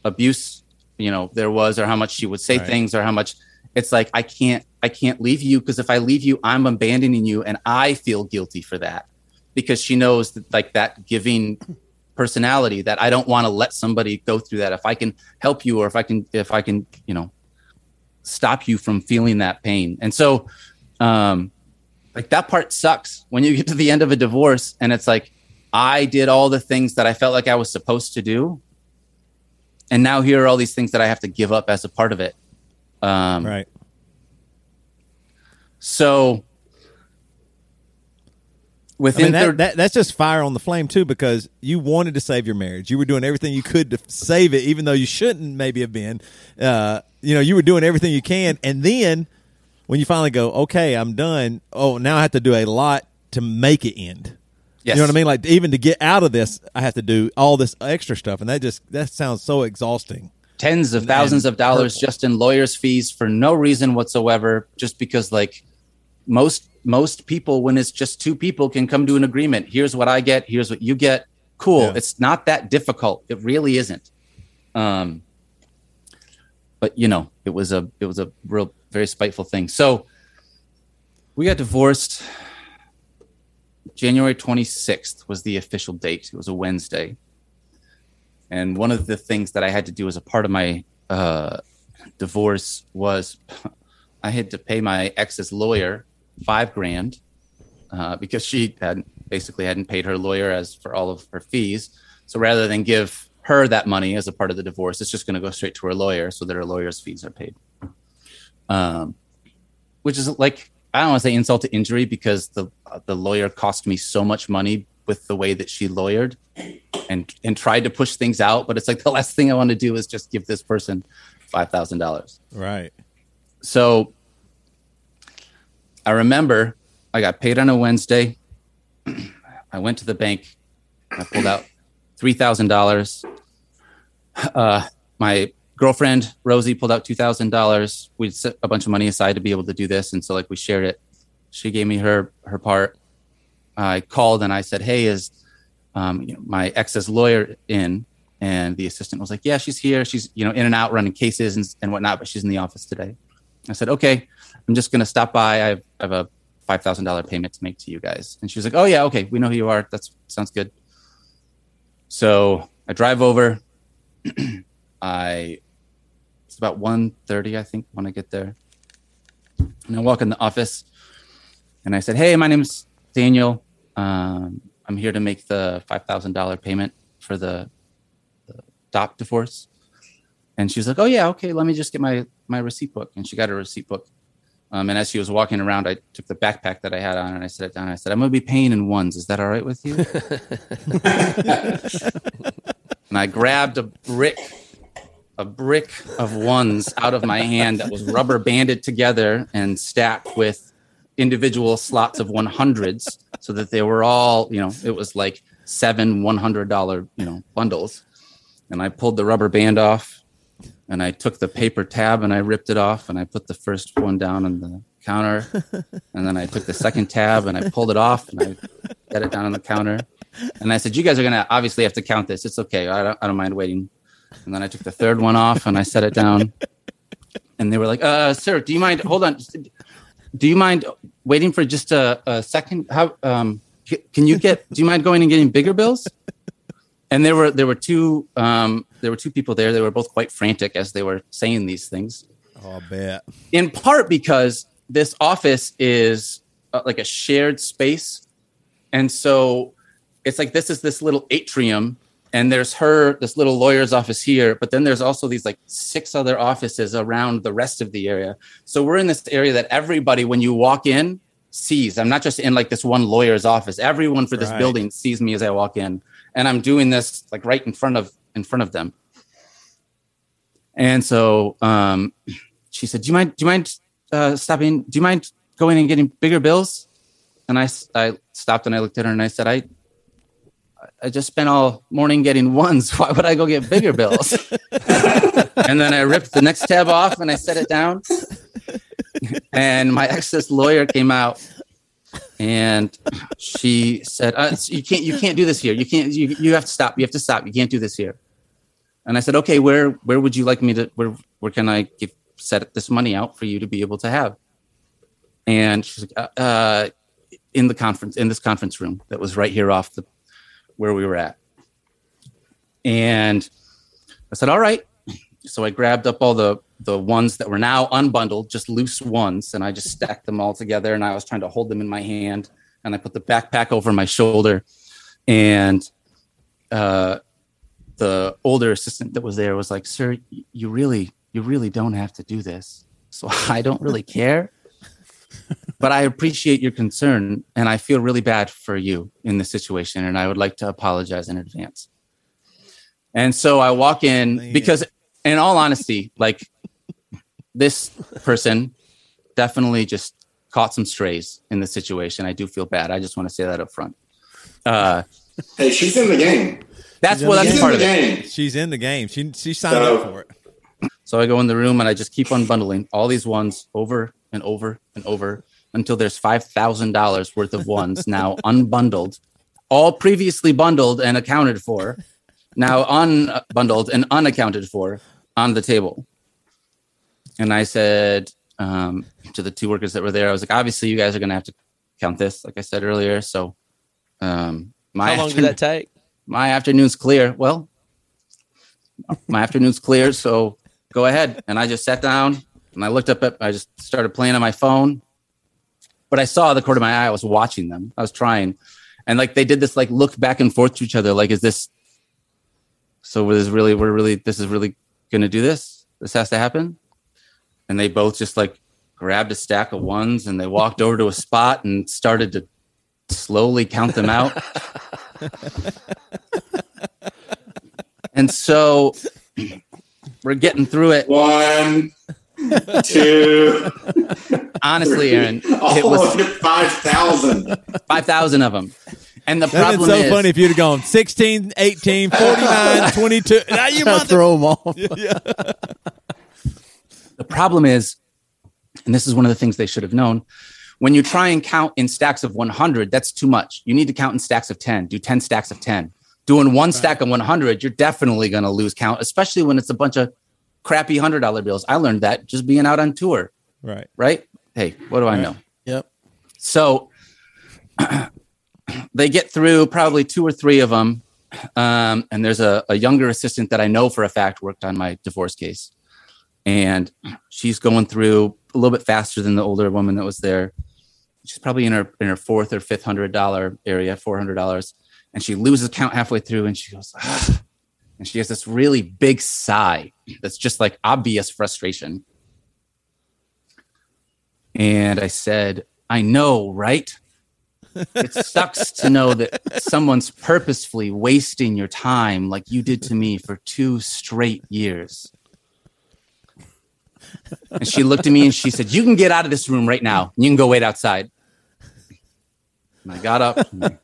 abuse you know there was or how much she would say Right. things or how much it's like i can't i can't leave you because if i leave you i'm abandoning you and i feel guilty for that because she knows that like that giving personality that i don't want to let somebody go through that if i can help you or if i can if i can you know stop you from feeling that pain and so um like that part sucks when you get to the end of a divorce and it's like i did all the things that i felt like i was supposed to do and now here are all these things that i have to give up as a part of it um Right. so I within mean, that, that, that's just fire on the flame too, because you wanted to save your marriage. You were doing everything you could to save it, even though you shouldn't maybe have been. Uh, you know, you were doing everything you can, and then when you finally go, okay, I'm done. Oh, now I have to do a lot to make it end. Yes. You know what I mean? Like even to get out of this, I have to do all this extra stuff, and that just that sounds so exhausting. tens of thousands of dollars just in lawyers fees for no reason whatsoever just because like most most people when it's just two people can come to an agreement here's what i get here's what you get cool Yeah. it's not that difficult it really isn't um but you know it was a it was a real very spiteful thing so we got divorced january 26th was the official date it was a wednesday and one of the things that I had to do as a part of my uh, divorce was I had to pay my ex's lawyer five grand uh, because she had basically hadn't paid her lawyer as for all of her fees. So rather than give her that money as a part of the divorce, it's just going to go straight to her lawyer so that her lawyer's fees are paid. Um, which is like I don't want to say insult to injury because the the lawyer cost me so much money with the way that she lawyered and and tried to push things out. But it's like the last thing I want to do is just give this person five thousand dollars. Right. So I remember I got paid on a Wednesday. I went to the bank. I pulled out three thousand dollars. Uh, my girlfriend Rosie pulled out two thousand dollars. We set a bunch of money aside to be able to do this, and so like we shared it. She gave me her her part. I called and I said, "Hey, is um, you know, my ex's lawyer in?" And the assistant was like, "Yeah, she's here. She's you know in and out running cases and, and whatnot, but she's in the office today." I said, "Okay, I'm just gonna stop by. I have, I have a five thousand dollar payment to make to you guys." And she was like, "Oh yeah, okay, we know who you are. That sounds good." So I drive over. I it's about 1.30, I think, when I get there. And I walk in the office and I said, Hey, my name's Daniel. Um, I'm here to make the $5,000 payment for the, the Dopp divorce. And she was like, Oh, yeah, okay, let me just get my, my receipt book. And she got her receipt book. Um, and as she was walking around, I took the backpack that I had on and I set it down. I said, I'm going to be paying in ones. Is that all right with you? and I grabbed a brick, a brick of ones out of my hand that was rubber banded together and stacked with individual slots of 100s so that they were all, you know, it was like seven $100, you know, bundles. And I pulled the rubber band off and I took the paper tab and I ripped it off and I put the first one down on the counter. and then I took the second tab and I pulled it off and I set it down on the counter. And I said, You guys are going to obviously have to count this. It's okay. I don't, I don't mind waiting. And then I took the third one off and I set it down. And they were like, uh, Sir, do you mind? Hold on. Do you mind waiting for just a, a second? How, um, can you get, do you mind going and getting bigger bills? and there were there were two um, there were two people there. They were both quite frantic as they were saying these things. Oh, bet. In part because this office is uh, like a shared space, and so it's like this is this little atrium, and there's her this little lawyer's office here, but then there's also these like six other offices around the rest of the area. So we're in this area that everybody, when you walk in, sees. I'm not just in like this one lawyer's office. Everyone for this Right. building sees me as I walk in and I'm doing this like right in front of in front of them. And so um, she said, "Do you mind? Do you mind uh, stopping? Do you mind going and getting bigger bills?" And I, I stopped and I looked at her and I said, "I I just spent all morning getting ones. Why would I go get bigger bills?" and then I ripped the next tab off and I set it down. And my ex's lawyer came out and she said, uh, "You can't, you can't do this here. You can't. You, you have to stop. You have to stop. You can't do this here." And I said, "Okay, where where would you like me to? Where where can I give set this money out for you to be able to have?" And she's like, uh, uh, "In the conference, in this conference room that was right here off the where we were at." And I said, "All right." So I grabbed up all the the ones that were now unbundled, just loose ones, and I just stacked them all together. And I was trying to hold them in my hand, and I put the backpack over my shoulder, and uh, the older assistant that was there was like, "Sir, you really, you really don't have to do this. So I don't really care." But I appreciate your concern, and I feel really bad for you in this situation, and I would like to apologize in advance. And so I walk in Man. because, in all honesty, like this person definitely just caught some strays in the situation. I do feel bad. I just want to say that up front. Uh, Hey, she's in the game. that's She's in well, the that's She's part of the it. game. She's in the game. She she signed So- up for it. So I go in the room and I just keep unbundling all these ones over and over and over until there's five thousand dollars worth of ones now unbundled, all previously bundled and accounted for, now unbundled and unaccounted for on the table. And I said um, to the two workers that were there, I was like, obviously you guys are going to have to count this, like I said earlier. So um, my How long did that take? my afternoon's clear. Well, my afternoon's clear, so go ahead. And I just sat down and I looked up at, I just started playing on my phone. But I saw the corner of my eye, I was watching them. I was trying. And like they did this like look back and forth to each other, like, is this so we're this really we're really this is really gonna do this? This has to happen? And they both just like grabbed a stack of ones and they walked over to a spot and started to slowly count them out. and so we're getting through it. One, two, Honestly, Aaron, it was of 5,000. 5,000 of them. And the That'd problem so is, funny if you'd have gone 16, 18, 49, 22. Now you Try to throw them off. the problem is, and this is one of the things they should have known, when you try and count in stacks of 100, that's too much. You need to count in stacks of 10, do 10 stacks of 10. Doing one stack of 100, you're definitely going to lose count, especially when it's a bunch of crappy $100 bills. I learned that just being out on tour, Right. right? Hey, what do I know? Yep. So they get through probably two or three of them. Um, and there's a, a younger assistant that I know for a fact worked on my divorce case. And she's going through a little bit faster than the older woman that was there. She's probably in her in her fourth or fifth hundred dollar area, four hundred dollars, and she loses count halfway through, and she goes, "Ah." and she has this really big sigh that's just like obvious frustration. And I said, I know, right? It sucks to know that someone's purposefully wasting your time like you did to me for two straight years. And she looked at me and she said, You can get out of this room right now. You can go wait outside. And I got up and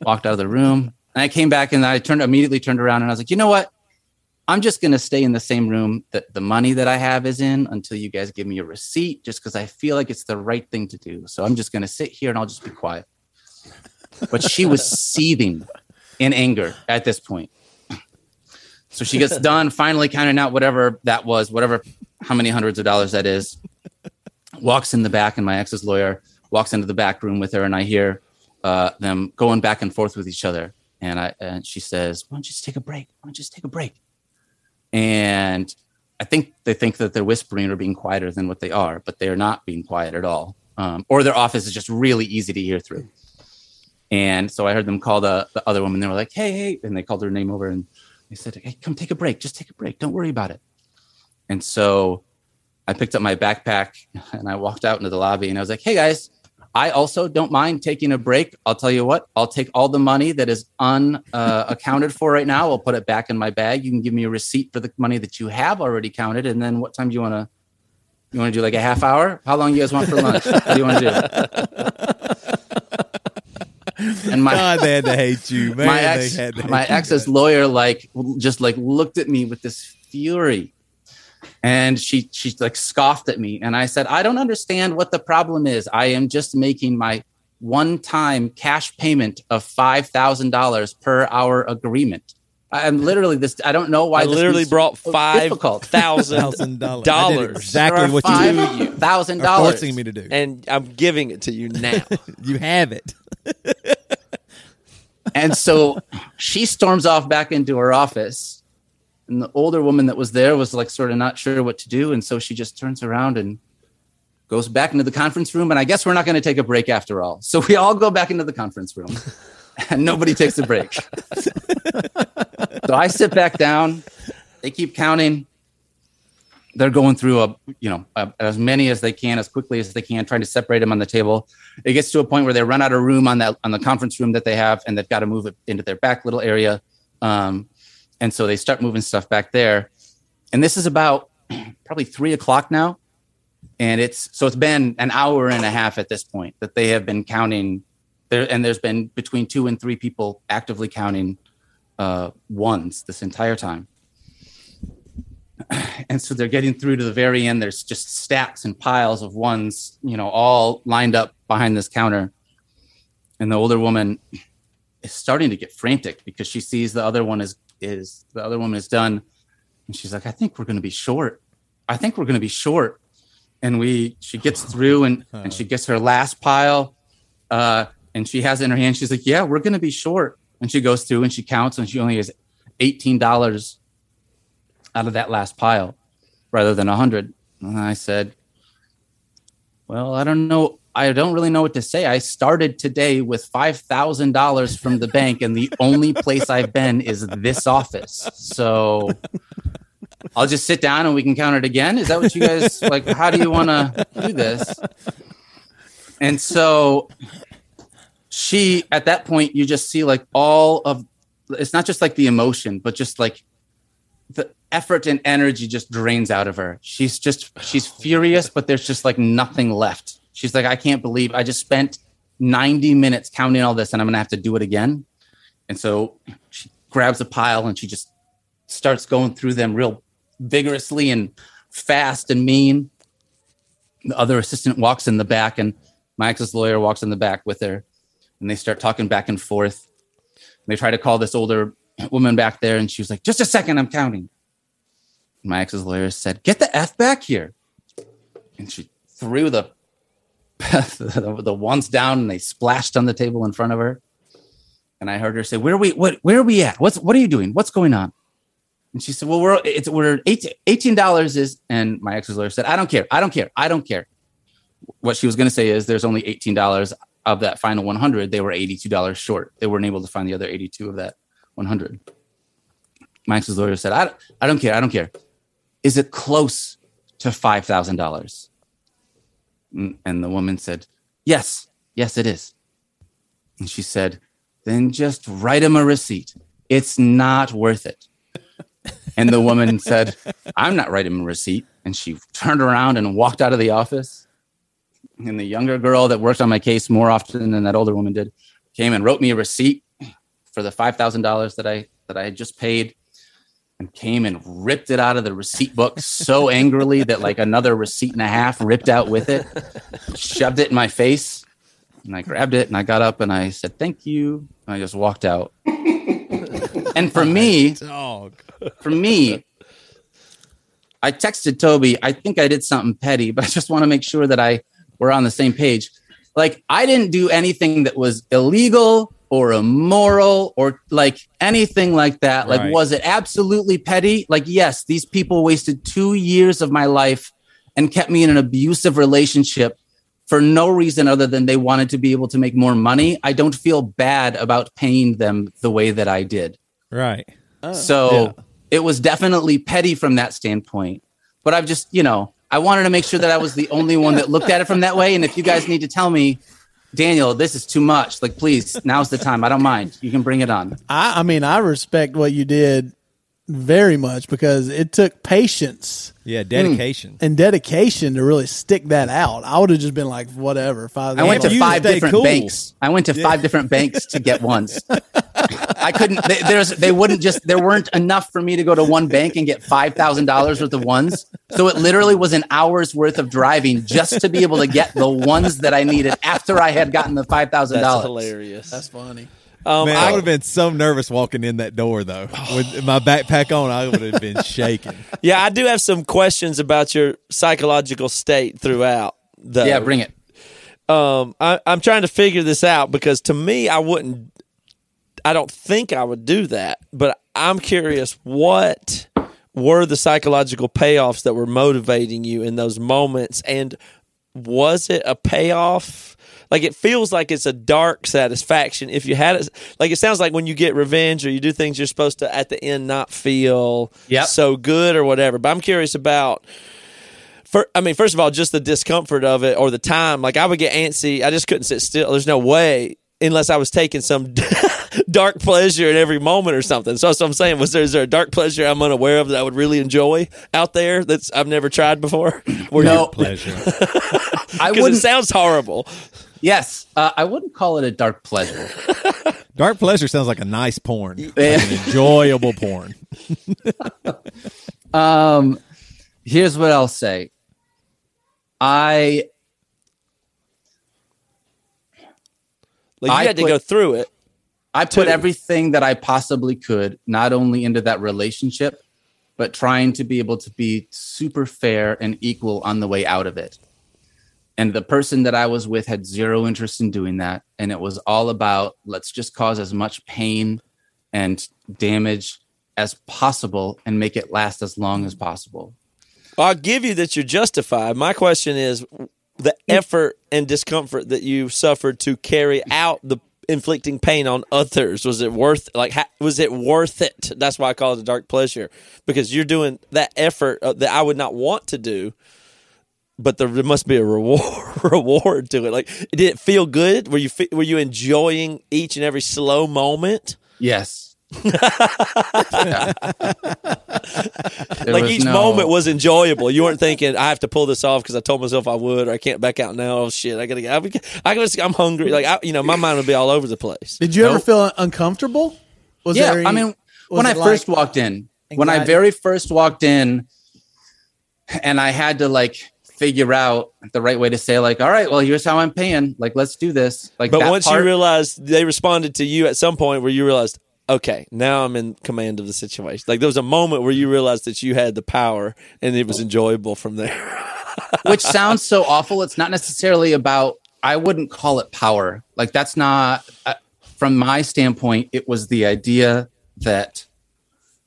walked out of the room. And I came back and I turned immediately turned around and I was like, you know what? I'm just going to stay in the same room that the money that I have is in until you guys give me a receipt, just because I feel like it's the right thing to do. So I'm just going to sit here and I'll just be quiet. But she was seething in anger at this point. So she gets done finally counting out whatever that was, whatever, how many hundreds of dollars that is. Walks in the back, and my ex's lawyer walks into the back room with her, and I hear uh, them going back and forth with each other. And I and she says, "Why don't you just take a break? Why don't you just take a break?" And I think they think that they're whispering or being quieter than what they are, but they're not being quiet at all. Um, or their office is just really easy to hear through. And so I heard them call the, the other woman. They were like, "Hey, hey!" And they called her name over, and they said, "Hey, come take a break. Just take a break. Don't worry about it." And so I picked up my backpack and I walked out into the lobby, and I was like, "Hey, guys." I also don't mind taking a break. I'll tell you what, I'll take all the money that is unaccounted uh, for right now. I'll put it back in my bag. You can give me a receipt for the money that you have already counted. And then what time do you want to? You want to do like a half hour? How long do you guys want for lunch? what do you want to do? And my God, they had to hate you. Man, my ex, my ex's lawyer like just like looked at me with this fury and she she like scoffed at me. And i said i don't understand what the problem is. I am just making my one time cash payment of $5000 per hour agreement. I'm literally this i don't know why i literally brought five thousand dollars. Exactly what you thousand dollars forcing me to do. And i'm giving it to you now. You have it. And so she storms off back into her office and the older woman that was there was like sort of not sure what to do and so she just turns around and goes back into the conference room and i guess we're not going to take a break after all. So we all go back into the conference room and nobody takes a break. So i sit back down. They keep counting. They're going through a you know a, as many as they can as quickly as they can trying to separate them on the table. It gets to a point where they run out of room on that on the conference room that they have and they've got to move it into their back little area. Um, and so they start moving stuff back there. And this is about probably three o'clock now. And it's so it's been an hour and a half at this point that they have been counting there, and there's been between two and three people actively counting uh, ones this entire time. And so they're getting through to the very end. There's just stacks and piles of ones, you know, all lined up behind this counter. And the older woman is starting to get frantic because she sees the other one is is the other woman is done. And she's like i think we're going to be short. I think we're going to be short. And we she gets through and and she gets her last pile uh and she has it in her hand. She's like yeah we're going to be short. And she goes through and she counts and she only has $18 out of that last pile rather than 100 and i said well i don't know I don't really know what to say. I started today with $5,000 from the bank, and the only place I've been is this office. So I'll just sit down and we can count it again. Is that what you guys like? How do you want to do this? And so she, at that point, you just see like all of it's not just like the emotion, but just like the effort and energy just drains out of her. She's just, she's furious, but there's just like nothing left She's like, I can't believe I just spent 90 minutes counting all this and I'm going to have to do it again. And so she grabs a pile and she just starts going through them real vigorously and fast and mean. The other assistant walks in the back and my ex's lawyer walks in the back with her and they start talking back and forth. And they try to call this older woman back there and she was like, just a second, I'm counting. my ex's lawyer said, get the F back here. And she threw the the, the ones down and they splashed on the table in front of her. And I heard her say, "Where are we? What? Where are we at? What's? What are you doing? What's going on?" And she said, "Well, we're it's we're eighteen dollars is." And my ex lawyer said, "I don't care. I don't care. I don't care." What she was going to say is, "There's only eighteen dollars of that final one hundred. They were eighty-two dollars short. They weren't able to find the other eighty-two of that one hundred. My lawyer said, "I I don't care. I don't care. Is it close to five thousand dollars?" Mm, and the woman said, Yes, yes, it is. And she said, Then just write him a receipt. It's not worth it. And the woman said, I'm not writing him a receipt. And she turned around and walked out of the office. And the younger girl that worked on my case more often than that older woman did came and wrote me a receipt for the $5,000 that I that I had just paid. And came and ripped it out of the receipt book so angrily that like another receipt and a half ripped out with it, shoved it in my face. And I grabbed it and I got up and I said, Thank you. And I just walked out. and for me, Dog. for me, I texted Toby. I think I did something petty, but I just want to make sure that I we're on the same page. Like I didn't do anything that was illegal or immoral or like anything like that. Like was it absolutely petty? Like yes, these people wasted 2 years of my life and kept me in an abusive relationship for no reason other than they wanted to be able to make more money. I don't feel bad about paying them the way that I did. Right. Uh, so it was definitely petty from that standpoint. But I've just, you know, I wanted to make sure that I was the only one that looked at it from that way. And if you guys need to tell me, Daniel, this is too much, like, please, now's the time. I don't mind. You can bring it on. I, I mean, I respect what you did very much because it took patience Yeah, hmm. dedication. and dedication to really stick that out. I would have just been like, whatever. If I, I went to five different cool. banks. I went to five different banks to get ones. I couldn't. They, there's. They wouldn't just. There weren't enough for me to go to one bank and get five thousand dollars worth of ones. So it literally was an hour's worth of driving just to be able to get the ones that I needed after I had gotten the five thousand dollars. hilarious. That's funny. um, Man, I, I, would have been so nervous walking in that door though. With my backpack on, I would have been shaking. yeah, I do have some questions about your psychological state throughout. Though. Yeah, bring it. um, I, I'm trying to figure this out because to me, I wouldn't. I don't think I would do that, but I'm curious what were the psychological payoffs that were motivating you in those moments, and was it a payoff? Like it feels like it's a dark satisfaction if you had it. Like it sounds like when you get revenge or you do things you're supposed to at the end not feel Yep. so good or whatever. But I'm curious about for, I mean, first of all, just the discomfort of it or the time. Like I would get antsy. I just couldn't sit still. There's no way unless I was taking some dark pleasure in every moment or something. So that's what I'm saying. Was there is there a dark pleasure I'm unaware of that I would really enjoy out there that's I've never tried before? Where No, Pleasure. I because it wouldn't. sounds horrible. yes, uh, I wouldn't call it a dark pleasure. Dark pleasure sounds like a nice porn, like an enjoyable porn. Um, here's what I'll say. I Like you I had to put- go through it. I put everything that I possibly could, not only into that relationship, but trying to be able to be super fair and equal on the way out of it. And the person that I was with had zero interest in doing that. And it was all about let's just cause as much pain and damage as possible and make it last as long as possible. I'll give you that you're justified. My question is the hmm. effort and discomfort that you suffered to carry out the inflicting pain on others? Was it worth like ha- was it worth it? That's why i call it a dark pleasure because you're doing that effort uh, that i would not want to do but there, there must be a reward reward to it. Like did it feel good? Were you were you enjoying each and every slow moment? Yes. There like each no- moment was enjoyable. You weren't thinking I have to pull this off because I told myself I would, or I can't back out now. Oh shit, I gotta get. I, I gotta, I'm hungry. Like I, you know, my mind would be all over the place. Did you ever feel uncomfortable? Was yeah, any- I mean, when I it first walked in, when I very first walked in, and I had to like figure out the right way to say, like, all right, well, here's how I'm paying. Like, let's do this. Like, But that once part- you realized they responded to you at some point where you realized, okay, now I'm in command of the situation. Like there was a moment where you realized that you had the power, and it was enjoyable from there. which sounds so awful. It's not necessarily about. I wouldn't call it power. Like that's not. Uh, from my standpoint, it was the idea that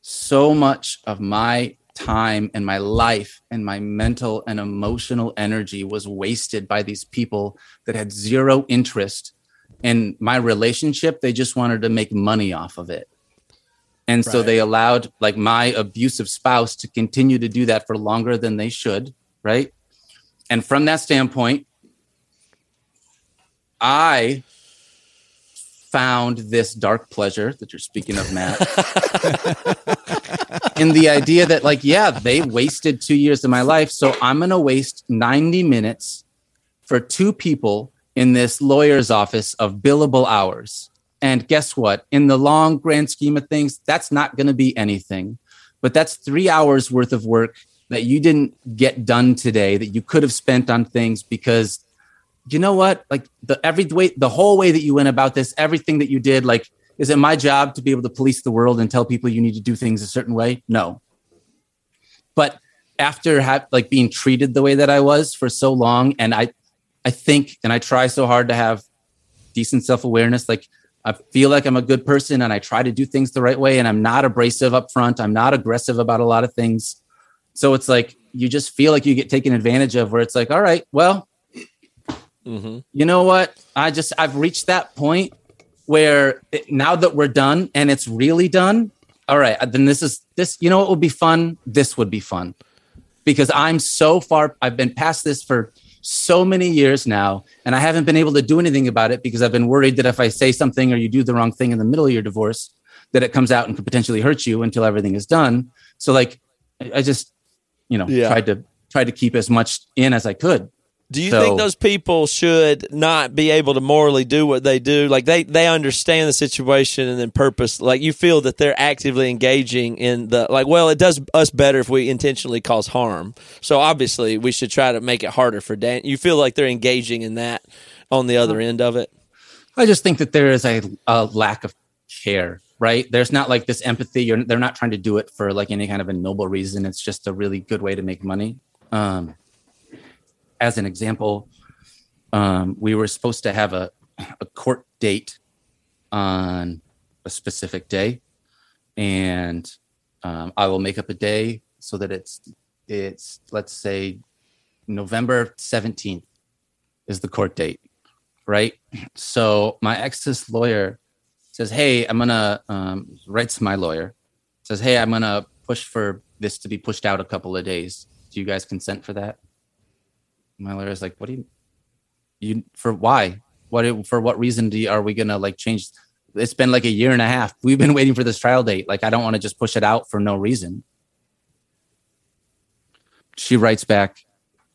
so much of my time and my life and my mental and emotional energy was wasted by these people that had zero interest in my relationship. They just wanted to make money off of it. And so they allowed like my abusive spouse to continue to do that for longer than they should, right? And from that standpoint, I found this dark pleasure that you're speaking of, Matt, in the idea that, like, yeah, they wasted two years of my life. So I'm going to waste 90 minutes for two people in this lawyer's office of billable hours. And guess what? In the long grand scheme of things, that's not going to be anything. but that's three hours worth of work that you didn't get done today that you could have spent on things because you know what like the every way the whole way that you went about this everything that you did like is it my job to be able to police the world and tell people you need to do things a certain way no but after ha- like being treated the way that i was for so long and i i think and i try so hard to have decent self-awareness like i feel like i'm a good person and i try to do things the right way and i'm not abrasive up front. I'm not aggressive about a lot of things. So it's like you just feel like you get taken advantage of where it's like all right well Mhm. you know what? I just i've reached that point where it, now that we're done and it's really done all right then this is this you know what would be fun? This would be fun. Because i'm so far i've been past this for so many years now and i haven't been able to do anything about it because i've been worried that if i say something or you do the wrong thing in the middle of your divorce that it comes out and could potentially hurt you until everything is done so like i just you know Yeah. tried to tried to keep as much in as i could Do you So- think those people should not be able to morally do what they do? Like they they understand the situation and then purpose. Like you feel that they're actively engaging in the like. Well, it does us better if we intentionally cause harm. So obviously, we should try to make it harder for Dan. You feel like they're engaging in that on the other end of it. I just think that there is a, a lack of care, right? There's not like this empathy. You're, they're not trying to do it for like any kind of a noble reason. It's just a really good way to make money. Um, as an example, um, we were supposed to have a, a court date on a specific day, and um, I will make up a day so that it's it's let's say November seventeenth is the court date, right? So my ex's lawyer says, "Hey, I'm gonna um, writes my lawyer says, "Hey, I'm gonna push for this to be pushed out a couple of days. Do you guys consent for that?" My lawyer's like, "What do you you for why? What for what reason do you, are we gonna like change?" It's been like a year and a half. We've been waiting for this trial date. Like, I don't want to just push it out for no reason. She writes back,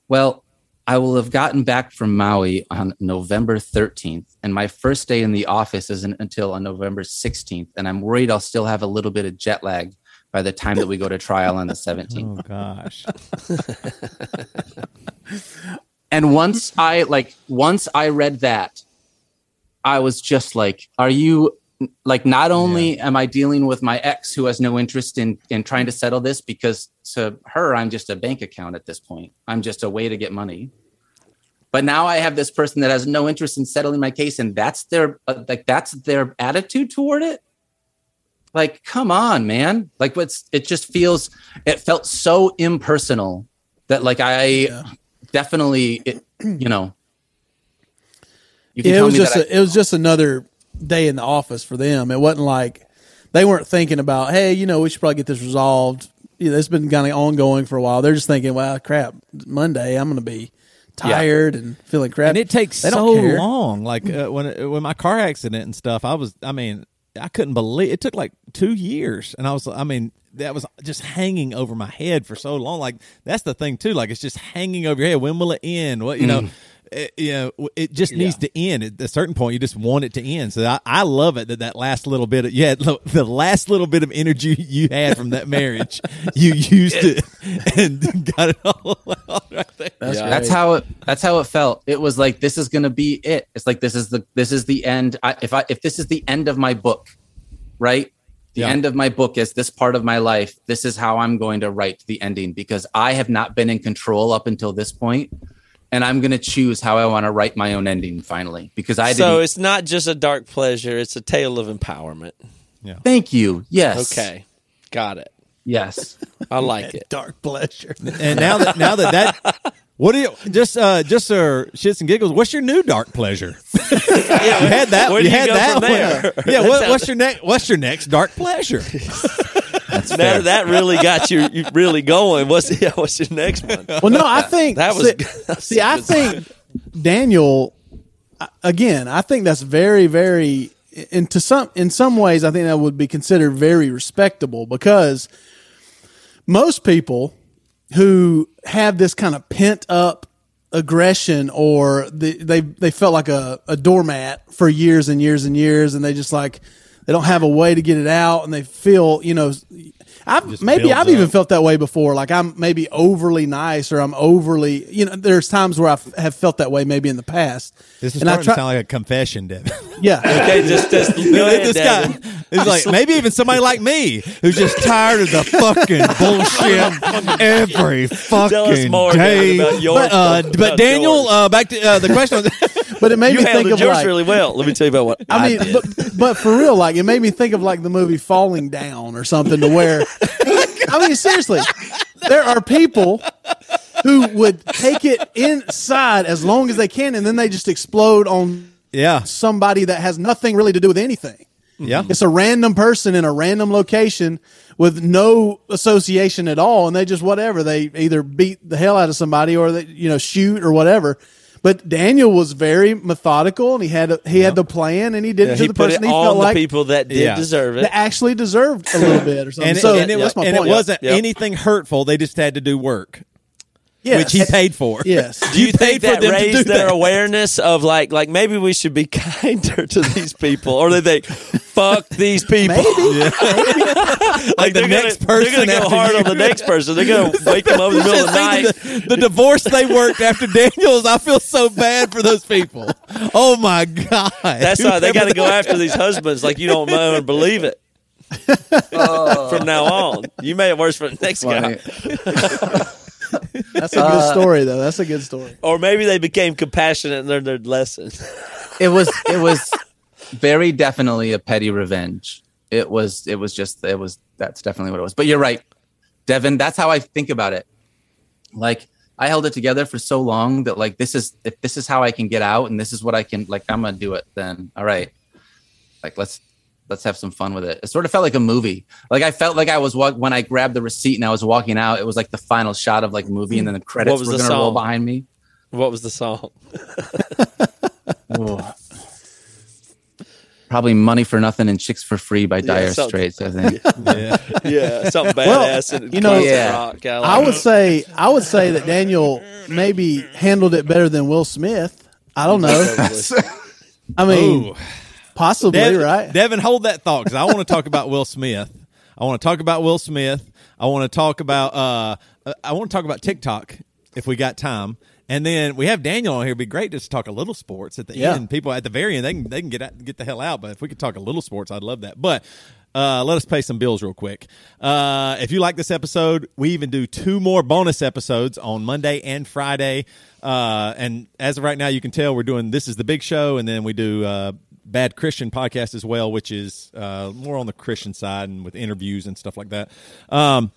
Well, I will have gotten back from Maui on November 13th, and my first day in the office isn't until on November 16th. And I'm worried I'll still have a little bit of jet lag by the time that we go to trial on the 17th. Oh gosh. And once I like once I read that, I was just like, are you like not only am I dealing with my ex who has no interest in in trying to settle this because to her I'm just a bank account at this point. I'm just a way to get money. But now I have this person that has no interest in settling my case and that's their uh, like that's their attitude toward it. Like come on, man. Like what's it just feels it felt so impersonal that like I Yeah. definitely it, you know you can Yeah, it was me just that a, it was just another day in the office for them. It wasn't like they weren't thinking about, hey, you know, we should probably get this resolved. You know, it's been kind of ongoing for a while. They're just thinking, well, crap, Monday I'm going to be tired and feeling crap. and it takes They so don't care. long. Like uh, when when my car accident and stuff, I was. I mean, I couldn't believe it took like two years, and I was. I mean, that was just hanging over my head for so long. Like that's the thing too. Like it's just hanging over your head. When will it end? What you know. Mm. It, you know, it just needs to end. At a certain point, you just want it to end. So I, I love it that that last little bit of yeah, look, the last little bit of energy you had from that marriage, you used it and got it all out right there. That's Yeah. that's how it that's how it felt it was like this is gonna be it it's like this is the this is the end I, if i if this is the end of my book right the Yeah. end of my book is this part of my life this is how i'm going to write the ending because i have not been in control up until this point and i'm going to choose how i want to write my own ending finally because i so didn't it's not just a dark pleasure; it's a tale of empowerment. thank you yes Okay, got it. yes I like it. dark pleasure. And now that now that that what do you just uh just uh shits and giggles? What's your new dark pleasure? Yeah, You had that. Where you do you had go that from one. there? Yeah. What, what's your next? What's your next dark pleasure? that's Now fair. that really got you, you really going. What's yeah, what's your next one? Well, no, I think That was see, that was see, I think Daniel. Again, I think that's very, very, into some in some ways, I think that would be considered very respectable because most people who have this kind of pent up aggression or the, they they felt like a, a doormat for years and years and years, and they just like they don't have a way to get it out, and they feel you know. I've, maybe I've even felt that way before. Like I'm maybe overly nice, or I'm overly, you know. There's times where I have felt that way, maybe in the past. This is and I starting try- to sound like a confession, Devin. Yeah, Okay, just, just go ahead, this guy Devin. is like maybe even somebody like me who's just tired of the fucking bullshit every fucking Tell us more, day. Devin, about your- but uh, but Daniel, uh, back to uh, the question. Was- but it made You me think handled of yours like, really well. Let me tell you about what I mean, did. but, but for real, like it made me think of like the movie Falling Down or something to where, I mean, seriously, there are people who would take it inside as long as they can, and then they just explode on yeah, somebody that has nothing really to do with anything. yeah. It's a random person in a random location with no association at all, and they just whatever they either beat the hell out of somebody or they you know shoot or whatever. But Daniel was very methodical, and he had a, he had the plan, and he did it to he the put person it he felt the like people that did Yeah. deserve it. that actually deserved a little bit or something. And, so and it, that's my and point. it wasn't Yep. anything hurtful. They just had to do work, Yes. which he paid for. Yes. Do you, think for that raised their that. awareness of like like maybe we should be kinder to these people, or they think fuck these people? Maybe. like the next gonna, person they're gonna go after hard you. on the next person. They're gonna wake them up in the middle of the night. Just think of The, the divorce they worked after Daniels, I feel so bad for those people. Oh my god! That's why they got to go after these husbands like you don't know and believe it. From now on, you made it worse for the next Funny. guy, That's a good uh, story, though. That's a good story. or maybe they became compassionate and learned their lesson. it was it was very definitely a petty revenge. It was it was just it was that's definitely what it was. But you're right, Devin. That's how I think about it. Like I held it together for so long that like this is if this is how I can get out and this is what I can like I'm gonna do it. Then all right, like let's let's have some fun with it. It sort of felt like a movie. Like I felt like I was walk when I grabbed the receipt and I was walking out. It was like the final shot of like movie and then the credits was were the gonna roll behind me. What was the song? Probably money for nothing and chicks for free by Dire something- Straits. I think. Yeah. Yeah, something Well, badass. and you know- Yeah. rock, kinda I like- would say I would say that Daniel maybe handled it better than Will Smith. I don't know. I mean, Ooh. Possibly Devin, right. Devin, hold that thought because I want to talk about Will Smith. I want to talk about Will Smith. I want to talk about. Uh, uh, I want to talk about TikTok if we got time. And then we have Daniel on here. It'd be great just to talk a little sports at the Yeah. end. People at the very end, they can they can get out, get the hell out. But if we could talk a little sports, I'd love that. But uh, let us pay some bills real quick. Uh, if you like this episode, we even do two more bonus episodes on Monday and Friday. Uh, and as of right now, you can tell we're doing this is the big show, and then we do uh, Bad Christian podcast as well, which is uh, more on the Christian side and with interviews and stuff like that. Um,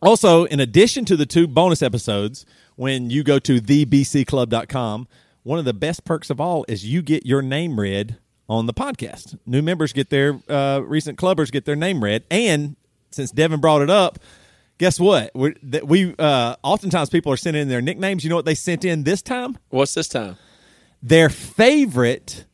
also, in addition to the two bonus episodes, when you go to thebcclub.com, one of the best perks of all is you get your name read on the podcast. New members get their uh, recent clubbers get their name read, and since Devin brought it up, guess what? We're, that we uh, oftentimes people are sending in their nicknames. You know what they sent in this time? What's this time? Their favorite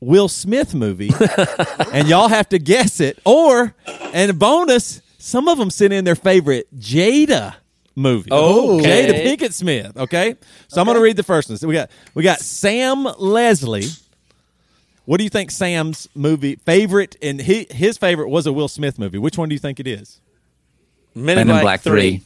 Will Smith movie, and y'all have to guess it. Or, and a bonus, some of them sent in their favorite Jada movie. Oh, okay. Jada Pinkett Smith. Okay, so I'm going to read the first one. So we got we got Sam Leslie. What do you think Sam's movie favorite and he, his favorite was a Will Smith movie? Which one do you think it is? Men, Men in Black Three.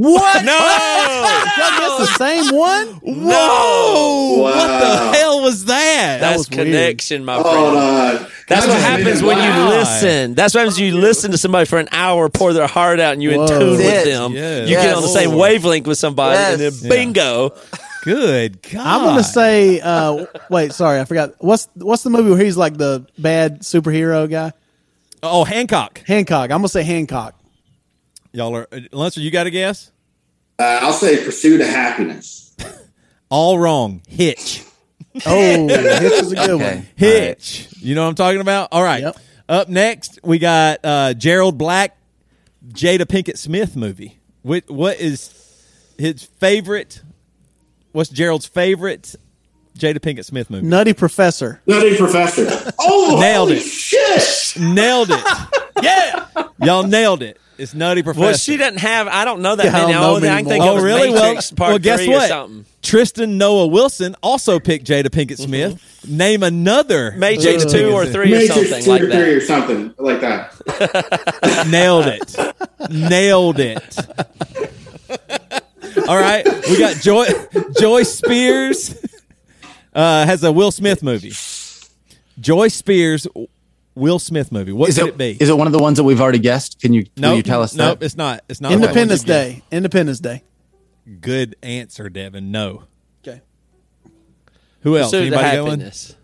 What? No, That's the same one. Whoa! What the hell was that? that's was weird. connection, my friend. Hold on. That's what happens when it- you listen. That's what happens when you listen to somebody for an hour, pour their heart out, and you're in tune with it. them. Yes. You get on the same wavelength with somebody, and then bingo. Good God! I'm gonna say. Uh, wait, sorry, I forgot. What's what's the movie where he's like the bad superhero guy? oh Hancock. Hancock. I'm gonna say Hancock. Y'all are Lancer. You got a guess? Uh, I'll say pursuit of happiness. All wrong. Hitch. Oh, Hitch is a good Okay. one. Hitch. You know what I'm talking about? All right. Yep. Up next, we got uh, Gerald Black, Jada Pinkett Smith movie. What, what is his favorite? What's Gerald's favorite Jada Pinkett Smith movie? Nutty Professor. Nutty Professor. Oh, Nailed holy it. shit. Nailed it. Yeah. Y'all nailed it. It's Nutty Professor. Well, she doesn't have. I don't know that Yeah, I don't know Oh, I many can think more. of Oh, was really? Well, Matrix Part well, guess three what? something. Tristan Noah Wilson also picked Jada Pinkett Smith. Name another Matrix Jada two or Smith. three or something two like or three that. or something like that. Nailed it. Nailed it. All right, we got Joy Joy Spears uh, has a Will Smith movie. Joy Spears Will Smith movie. What Is could it, it be? is it one of the ones that we've already guessed? Can you nope, will you tell us nope, that? it's not. It's not. Independence the one Day. Independence Day. Good answer, Devin. No. Okay. Who else? Pursuit Anybody got one? happiness.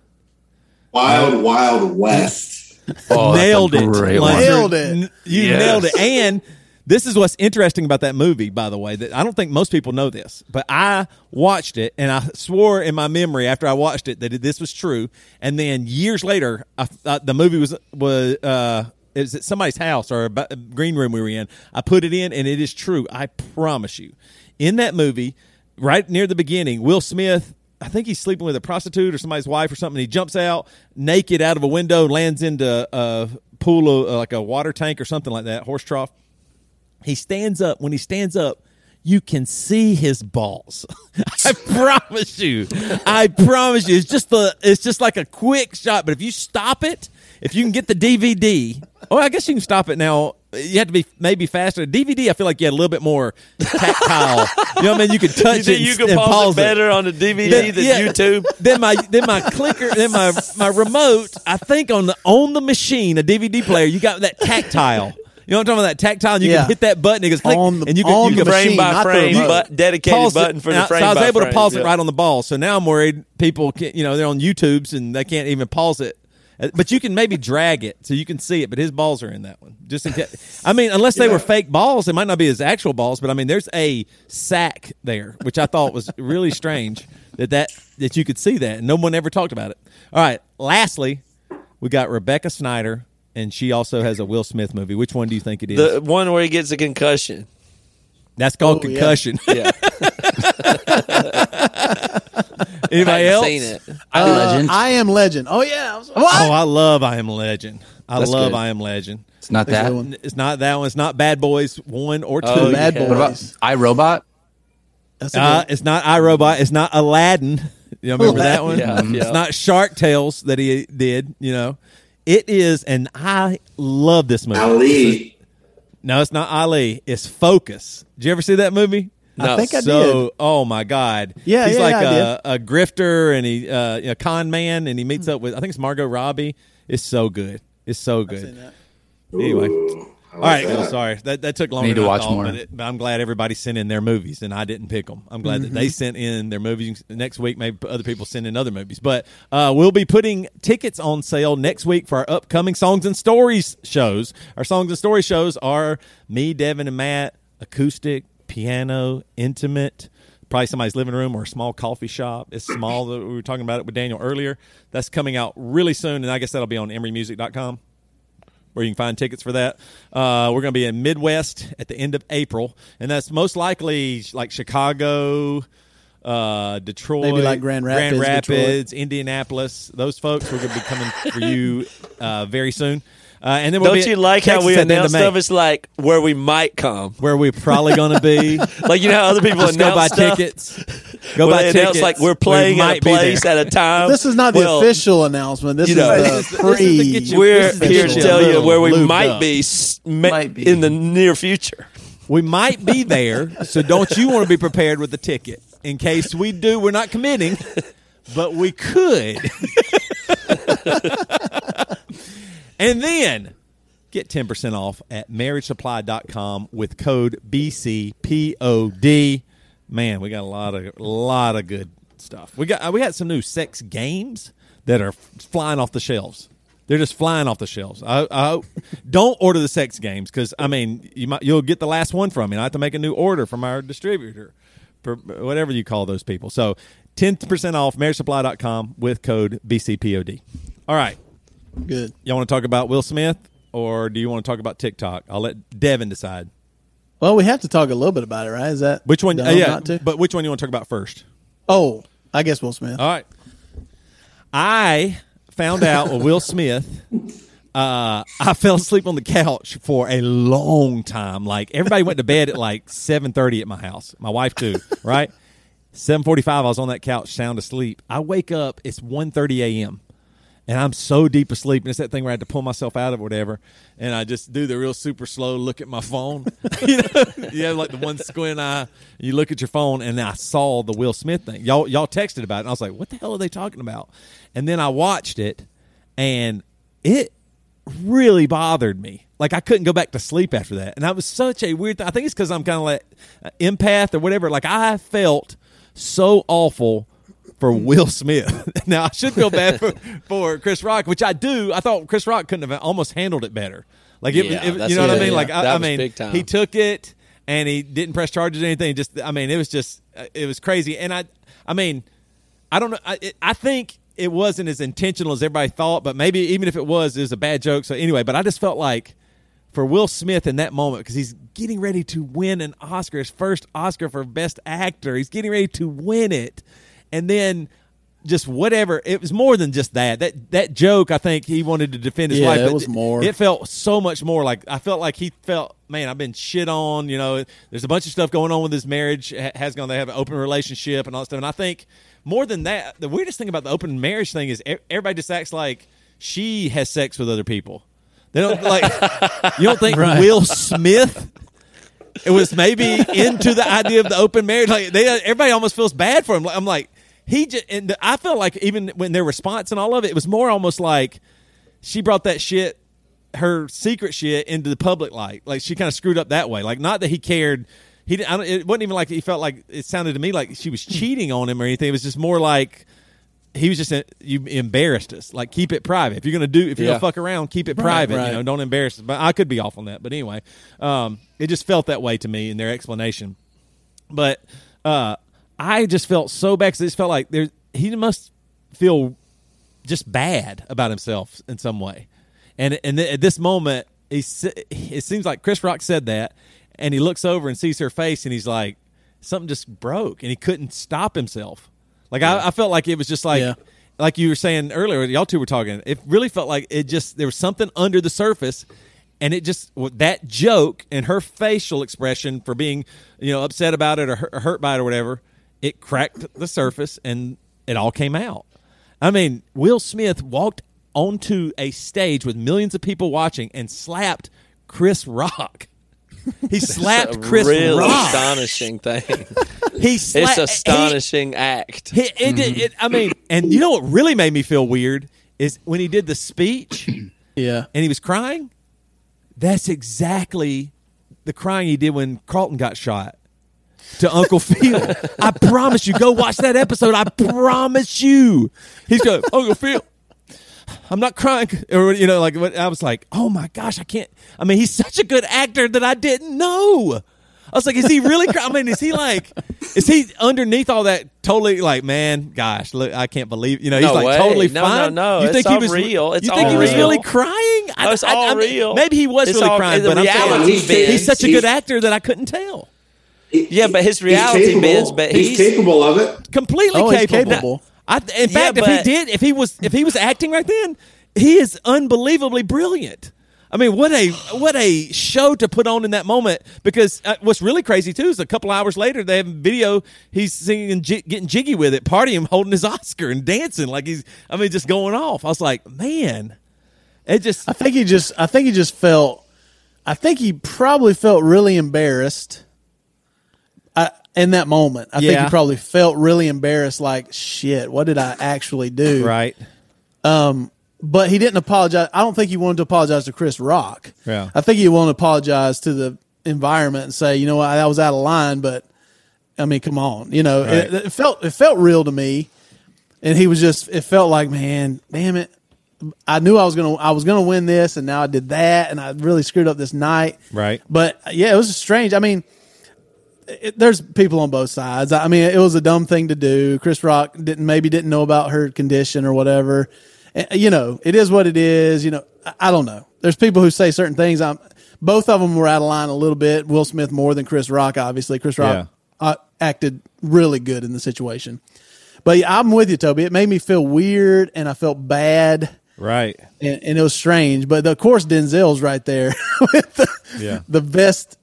Wild Wild West. Oh, that's a nailed it. great one. Nailed it. You Yes. nailed it. And this is what's interesting about that movie, by the way. That I don't think most people know this, but I watched it and I swore in my memory after I watched it that this was true. And then years later, I, uh, the movie was was uh, it was at somebody's house or a a green room we were in. I put it in, and it is true. I promise you. In that movie, right near the beginning, Will Smith. I think he's sleeping with a prostitute or somebody's wife or something. He jumps out naked out of a window, lands into a pool of uh, like a water tank or something like that, horse trough. He stands up. When he stands up, you can see his balls. I promise you. I promise you. It's just the. It's just like a quick shot. But if you stop it, if you can get the DVD, oh, I guess you can stop it now. You have to be maybe faster. DVD, I feel like you had a little bit more tactile. you know what I mean? You could touch You it. you can and pause, it better on the DVD Then- than yeah. YouTube? then my then my clicker then my my remote i think on the on the machine a dvd player you got that tactile you know what i'm talking about that tactile and you Yeah. can hit that button it goes click On the- and you can, on you the can frame machine, by not the frame, remote. but dedicated pause it. button for the frame. so i was by able to frame, pause it yeah. right on the ball so now i'm worried people can you know they're on youtubes and they can't even pause it Uh, but you can maybe drag it so you can see it but his balls are in that one just in case i mean unless they were fake balls it might not be his actual balls but i mean there's a sack there which i thought was really strange that that that you could see that and no one ever talked about it all right lastly we got rebecca snyder and she also has a will smith movie which one do you think it is The one where he gets a concussion. that's called Oh, concussion Yeah, anybody I else seen it. I Uh, legend. I am legend. Oh yeah. I oh i love i am legend i That's love good. i am legend it's not There's that. one. It's not that one. It's not Bad Boys one or two. Oh, Bad yeah. Boys. What about iRobot? That's Uh, good- it's not I Robot. It's not Aladdin. You know, remember that one? Yeah, It's yeah. not Shark Tales that he did. You know, it is, and I love this movie. Ali. No, it's not Ali. It's Focus. Did you ever see that movie? I think I so, did. oh my God, Yeah, he's yeah, like yeah, I a, a grifter and he uh, a con man, and he meets up with I think it's Margot Robbie. It's so good. It's so Seen good. that. Anyway. Ooh, I All like right, that. Phil, sorry that that took longer. Need to than I watch thought, more. But, it, but I'm glad everybody sent in their movies and I didn't pick them. I'm glad that they sent in their movies. Next week, maybe other people send in other movies. But uh, we'll be putting tickets on sale next week for our upcoming songs and stories shows. Our songs and story shows are me, Devin, and Matt, acoustic, piano, intimate. Probably somebody's living room or a small coffee shop. It's small. we were talking about it with Daniel earlier. That's coming out really soon, and I guess that'll be on emerymusic.com where you can find tickets for that. Uh, we're going to be in Midwest at the end of April, and that's most likely like Chicago, uh, Detroit, Maybe like Grand Rapids, Grand Rapids, Indianapolis. Those folks we're going to be coming for you uh, very soon. Uh, and then we'll Don't be you at like how we at the end announce of May, stuff? It's like where we might come. where we're probably going to be. Like you know how other people Just go buy stuff? tickets. Go Where buy tickets. announce like we're We playing at a place at a time. This is not the Well, official announcement. This you is know, the this is- this is to pre. get you- We're here to tell you where we might up. be, Might be. in the near future. We might be there, so don't you want to be prepared with the ticket in case we do? We're not committing, but we could. and then get 10% off at marriagesupply.com with code BCPOD. Man, we got a lot of lot of good stuff. We got uh, we got some new sex games that are flying off the shelves. They're just flying off the shelves. I, I don't order the sex games because I mean you might you'll get the last one from me. I have to make a new order from our distributor, whatever you call those people. So ten percent off marriagesupply.com with code BCPOD. All right, Good. y'all want to talk about Will Smith or do you want to talk about TikTok? I'll let Devin decide. Well, we have to talk a little bit about it, right? Is that Which one? uh, yeah, Not to? but which one you want to talk about first? oh, I guess Will Smith. All right. I found out with Will Smith uh, I fell asleep on the couch for a long time. Like everybody went to bed at like seven thirty at my house. My wife too, right? Seven forty five. I was on that couch, sound asleep. I wake up. It's 1.30 a.m. And I'm so deep asleep, and it's that thing where I had to pull myself out of whatever, and I just do the real super slow look at my phone. you know, you have like the one squint eye. You look at your phone, and I saw the Will Smith thing. Y'all, y'all texted about it, and I was like, "What the hell are they talking about?" And then I watched it, and it really bothered me. Like I couldn't go back to sleep after that, and that was such a weird. thing. I think it's because I'm kind of like uh, empath or whatever. Like I felt so awful for Will Smith. now I should feel bad for, for Chris Rock, which I do. I thought Chris Rock couldn't have almost handled it better. Like it, Yeah, it, you know what I mean? yeah, Like I, I mean, he took it and he didn't press charges or anything. Just I mean, it was just uh, it was crazy. And I I mean, I don't know. I, it, I think it wasn't as intentional as everybody thought, but maybe even if it was, it was a bad joke. So anyway, but I just felt like for Will Smith in that moment because he's getting ready to win an Oscar, his first Oscar for Best Actor. He's getting ready to win it, and then just whatever. It was more than just that. That that joke, I think he wanted to defend his Yeah, wife. it was more. It felt so much more like I felt like he felt. Man, I've been shit on. You know, there's a bunch of stuff going on with his marriage. Has gone. They have an open relationship and all that stuff. And I think more than that, the weirdest thing about the open marriage thing is everybody just acts like she has sex with other people. They don't like. you don't think Will Smith? It was maybe into the idea of the open marriage. Like they, everybody almost feels bad for him. I'm like he just, and the- I felt like even when their response and all of it, it was more almost like she brought that shit, her secret shit, into the public light. Like she kind of screwed up that way. Like not that he cared. He didn't. I don't, it wasn't even like he felt like it sounded to me like she was cheating on him or anything. It was just more like he was just you embarrassed us. Like keep it private. If you're gonna do, if you're Yeah. gonna fuck around, keep it private. right. You know, don't embarrass us. But I could be off on that. But anyway, um, it just felt that way to me in their explanation. But uh, I just felt so bad because it just felt like there he must feel just bad about himself in some way. And and th- at this moment, he it seems like Chris Rock said that, and he looks over and sees her face, and he's like, something just broke, and he couldn't stop himself. Like I, I felt like it was just like. Yeah. Like you were saying earlier, y'all two were talking. It really felt like it just there was something under the surface, and it just that joke and her facial expression for being you know upset about it or hurt by it or whatever, it cracked the surface and it all came out. I mean, Will Smith walked onto a stage with millions of people watching and slapped Chris Rock. He slapped Chris real Rock. astonishing thing. He it's slapped. astonishing act. He, it, it, it, I mean, and you know what really made me feel weird is when he did the speech Yeah. and he was crying. That's exactly the crying he did when Carlton got shot to Uncle Phil. I promise you, go watch that episode. I promise you. He's going, Uncle Phil. I'm not crying, or you know, like I was like, oh my gosh, I can't. I mean, he's such a good actor that I didn't know. I was like, is he really? Cry? I mean, is he like, is he underneath all that? Totally like, man, gosh, look, I can't believe. You know, he's No like way. totally No, fine. no, no. You It's think he was real. It's you think all he was real. really crying? No, it's all mean, real. Maybe he was It's really all- crying, but I'm saying reality He's bends. he's such a He's- good actor that I couldn't tell. He- Yeah, but his reality capable. bends, but he's, he's- capable of it. completely Oh, capable. capable. I, in Yeah, fact, if he did, if he was, if he was acting right then, he is unbelievably brilliant. I mean, what a what a show to put on in that moment. Because uh, what's really crazy too is a couple hours later they have a video. He's singing, and j- getting jiggy with it, partying, holding his Oscar and dancing like he's. I mean, just going off. I was like, man, it just. I think he just I think he just felt I think he probably felt really embarrassed I, in that moment. I think Yeah. he probably felt really embarrassed like shit, what did I actually do? Right. Um, but he didn't apologize. I don't think he wanted to apologize to Chris Rock. Yeah. I think he wanted to apologize to the environment and say, you know what, I was out of line, but I mean, come on, you know, it, Right. it felt it felt real to me, and he was just it felt like, man, damn it, I knew I was gonna I was gonna win this, and now I did that, and I really screwed up this night. Right. But yeah, it was strange. I mean, it, there's people on both sides. I mean, it was a dumb thing to do. Chris Rock didn't maybe didn't know about her condition or whatever. And, you know, it is what it is. You know, I, I don't know. There's people who say certain things. I'm both of them were out of line a little bit. Will Smith more than Chris Rock, obviously. Chris Rock uh, acted really good in the situation. But yeah, I'm with you, Toby. It made me feel weird, and I felt bad. Right. and, and it was strange. But of course, Denzel's right there with the, Yeah. the best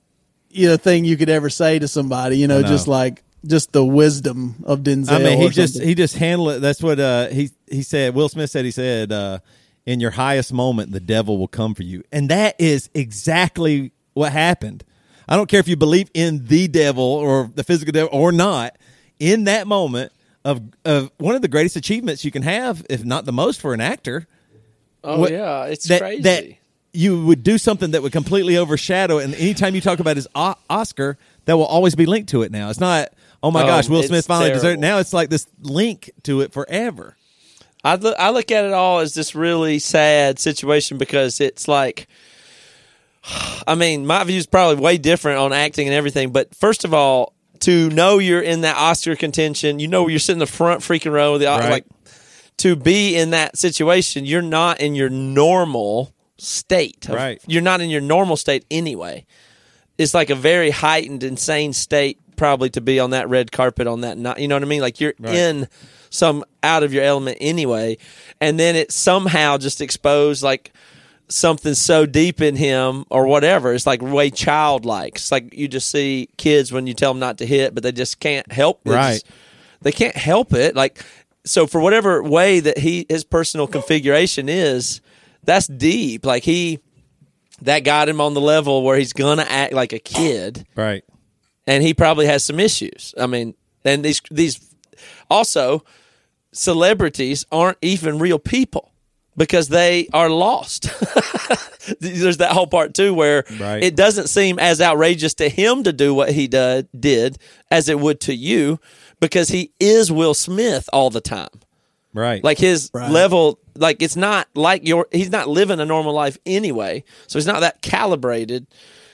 you know thing you could ever say to somebody. You know, know. just like just the wisdom of Denzel. I mean, he or just something. he just handled it. That's what uh, he he said. Will Smith said he said, uh, "In your highest moment, the devil will come for you," and that is exactly what happened. I don't care if you believe in the devil or the physical devil or not. In that moment of of one of the greatest achievements you can have, if not the most, for an actor, Oh What- yeah, it's that crazy. that you would do something that would completely overshadow. it. And anytime you talk about his o- Oscar, that will always be linked to it. Now it's not. Oh my gosh, um, Will Smith finally deserved. it. Now it's like this link to it forever. I look, I look at it all as this really sad situation because it's like, I mean, my view is probably way different on acting and everything. But first of all, to know you're in that Oscar contention, you know you're sitting in the front freaking row. of The Right. like to be in that situation, you're not in your normal state. of- Right. You're not in your normal state anyway. It's like a very heightened, insane state probably to be on that red carpet on that night. You know what I mean? Like you're in some out of your element anyway, and then it somehow just exposed like something so deep in him or whatever. It's like way childlike. It's like you just see kids when you tell them not to hit, but they just can't help. they Right. just- they can't help it. Like so, for whatever way that he his personal configuration is, that's deep. Like he that got him on the level where he's gonna act like a kid Right. and he probably has some issues. I mean, and these these also celebrities aren't even real people because they are lost. There's that whole part too where Right. it doesn't seem as outrageous to him to do what he did, did as it would to you because he is Will Smith all the time. Right. Like his Right. level, like it's not like your. He's not living a normal life anyway, so he's not that calibrated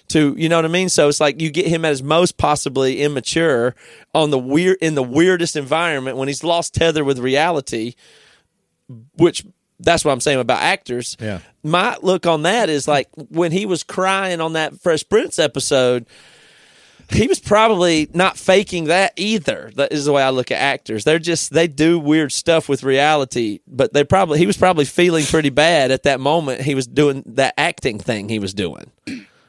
to. You know what I mean? So it's like you get him at his most possibly immature on the weird in the weirdest environment when he's lost tether with reality, which. That's what I'm saying about actors. Yeah. My look on that is like when he was crying on that Fresh Prince episode, he was probably not faking that either. That is the way I look at actors. They're just they do weird stuff with reality, but they probably he was probably feeling pretty bad at that moment. He was doing that acting thing he was doing.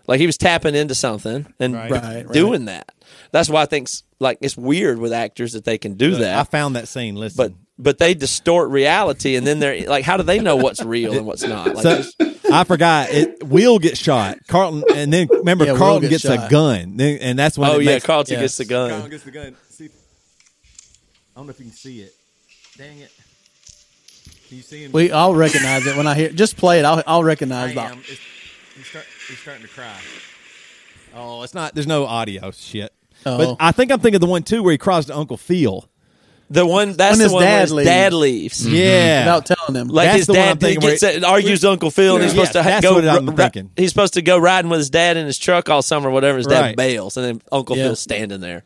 Like he was tapping into something and Right. Right, right. doing that. That's why I think like it's weird with actors that they can do that. I found that scene. Listen, but but they distort reality and then they're like how do they know what's real and what's not? Like so there's- I forgot. It Will get shot. Carlton, and then remember Yeah, Will Carlton gets gets, a gun, Then- and that's when. Oh it yeah, makes- Carlton yeah. gets the gun. Carlton gets the gun. See, I don't know if you can see it. Dang it! Can you see him? we I'll recognize it when I hear. Just play it. I'll I'll recognize that. he's, start, he's starting to cry. Oh, it's not. There's no audio. Shit. Oh. But I think I'm thinking of the one too where he cries to Uncle Phil. The one that's When the his one where dad his leaves. dad leaves. Mm-hmm. Yeah. Without telling him. Like That's his the one I'm dad thinking gets where- argues with Uncle Phil, and he's Yeah, supposed to ha- that's go. what I'm ri- thinking. He's supposed to go riding with his dad in his truck all summer, whatever. His dad Right. bails, and then Uncle Yeah. Phil's standing there.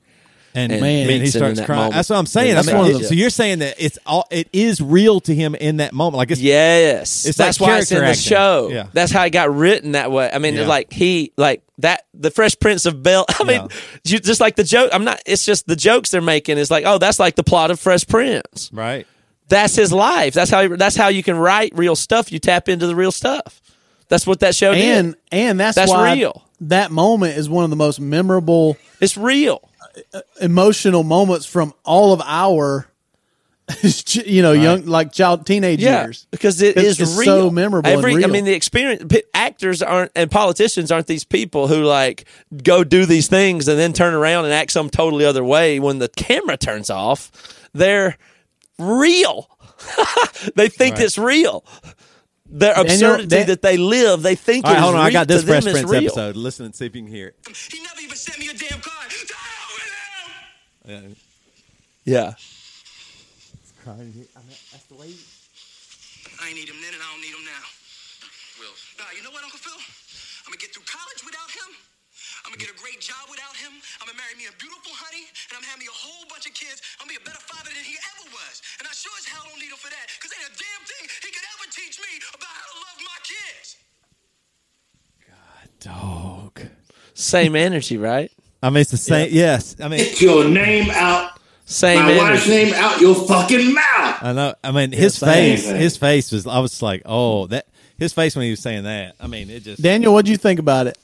And And man, he meets him in starts crying. moment. That's what I'm saying. That's I mean, one of them. so you're saying that it's all it is real to him in that moment. Like it's Yes, It's that's like why it's in the acting. show. Yeah. That's how it got written that way. I mean, Yeah. like he, like that, the Fresh Prince of Bel. I mean, Yeah. you, just like the joke. I'm not. It's just the jokes they're making is like, oh, that's like the plot of Fresh Prince. right. That's his life. That's how. That's how you can write real stuff. You tap into the real stuff. That's what that show and did. and that's, That's why real. that moment is one of the most memorable It's real. Emotional moments from all of our you know young like child teenage Yeah, years because It's- it's real. so memorable and Every, I mean, the experience. Actors aren't and politicians aren't these people who like go do these things and then turn around and act some totally other way when the camera turns off. They're real. they think Right. it's real. Their absurdity that- that, they live, they think All right, it is hold on. I real. got this To them, Fresh Prince episode. Listen and see if you can hear it. He never even sent me a damn card. To hell with him! Yeah. I ain't need him then and I don't need him now. Will. Nah, you know what, Uncle Phil? I'm gonna get through college without him. I'm gonna get a great job without him. I'm gonna marry me a beautiful honey, and I'm gonna have me a whole bunch of kids. I'm gonna be a better father than he ever was. And I sure as hell don't need him for that, because ain't a damn thing he could ever teach me about how to love my kids. God, Dog. Same energy, right? I mean, it's the same. Yes. I mean, Get your name out, Same my wife's name out your fucking mouth. I know. I mean, his same. face, his face was. I was like, oh, that his face when he was saying that. I mean, it just. Daniel, what do you think about it?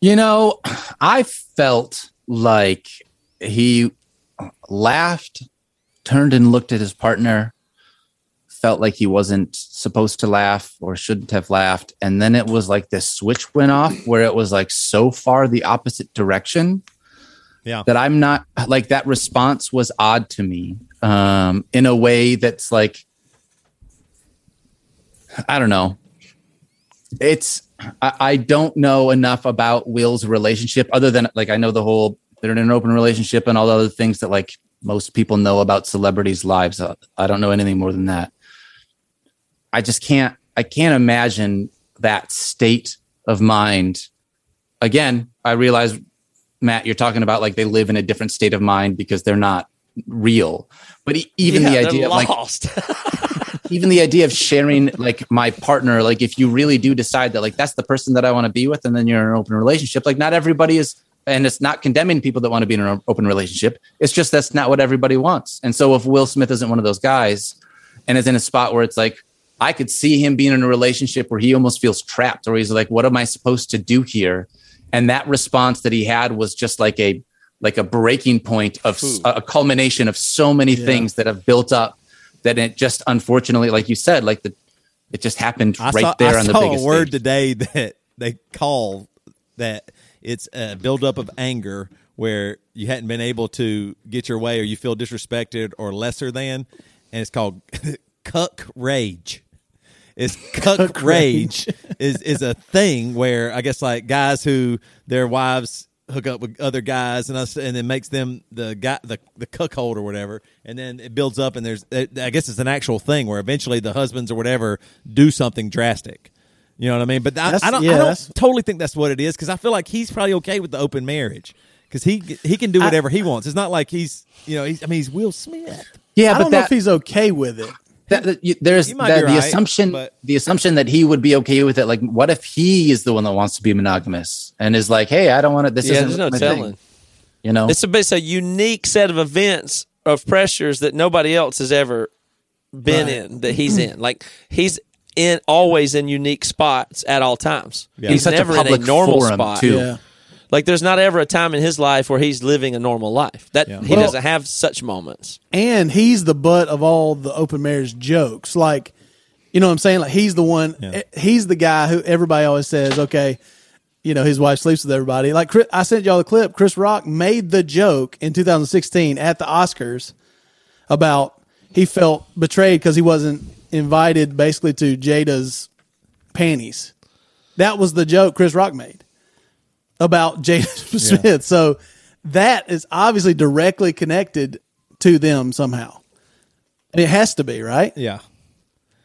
You know, I felt like he laughed, turned and looked at his partner, felt like he wasn't supposed to laugh or shouldn't have laughed. And then it was like this switch went off where it was like so far the opposite direction Yeah. that I'm not like that response was odd to me um, in a way that's like, I don't know. It's, I, I don't know enough about Will's relationship other than like, I know the whole, they're in an open relationship and all the other things that like most people know about celebrities' lives. I don't know anything more than that. I just can't, I can't imagine that state of mind. Again, I realize Matt, you're talking about like they live in a different state of mind because they're not real. But even Yeah, the idea, like even the idea of sharing like my partner, like if you really do decide that like that's the person that I want to be with, and then you're in an open relationship, like not everybody is, and it's not condemning people that want to be in an open relationship. It's just that's not what everybody wants. And so if Will Smith isn't one of those guys, and is in a spot where it's like I could see him being in a relationship where he almost feels trapped, or he's like, what am I supposed to do here? And that response that he had was just like a like a breaking point of a culmination of so many things that have built up that it just unfortunately, like you said, like the it just happened I right saw, there I on the saw biggest a word stage. today that they call that it's a buildup of anger where you hadn't been able to get your way or you feel disrespected or lesser than, and it's called cuck rage. It's cuck, Cuck rage is is a thing where I guess like guys who their wives hook up with other guys and us and it makes them the guy the the cuckold or whatever and then it builds up and there's I guess it's an actual thing where eventually the husbands or whatever do something drastic. You know what I mean? But I, That's- I don't, yeah, I don't totally think that's what it is because I feel like he's probably okay with the open marriage because he he can do I- whatever he wants. It's not like he's you know he's, I mean he's Will Smith. Yeah, I but don't know if he's okay with it. That, that you, there's that, the right, assumption but- the assumption that he would be okay with it. Like, what if he is the one that wants to be monogamous and is like, hey, I don't want to. This yeah, isn't there's no my telling. thing. You know, It's a, it's a unique set of events of pressures that nobody else has ever been Right. in that he's in. Like he's in always in unique spots at all times. Yeah. He's He's such a never in a normal forum, spot. too. Yeah. Like there's not ever a time in his life where he's living a normal life. That Yeah. he Well- doesn't have such moments. and he's the butt of all the open marriage jokes. Like, you know what I'm saying? Like he's the one. Yeah. eh, He's the guy who everybody always says, okay, you know, his wife sleeps with everybody. Like Chris, I sent y'all the clip. Chris Rock made the joke in 2016 at the Oscars about he felt betrayed because he wasn't invited basically to Jada's panties. That was the joke Chris Rock made about Jada Smith. So that is obviously directly connected to them somehow. It has to be, right? Yeah.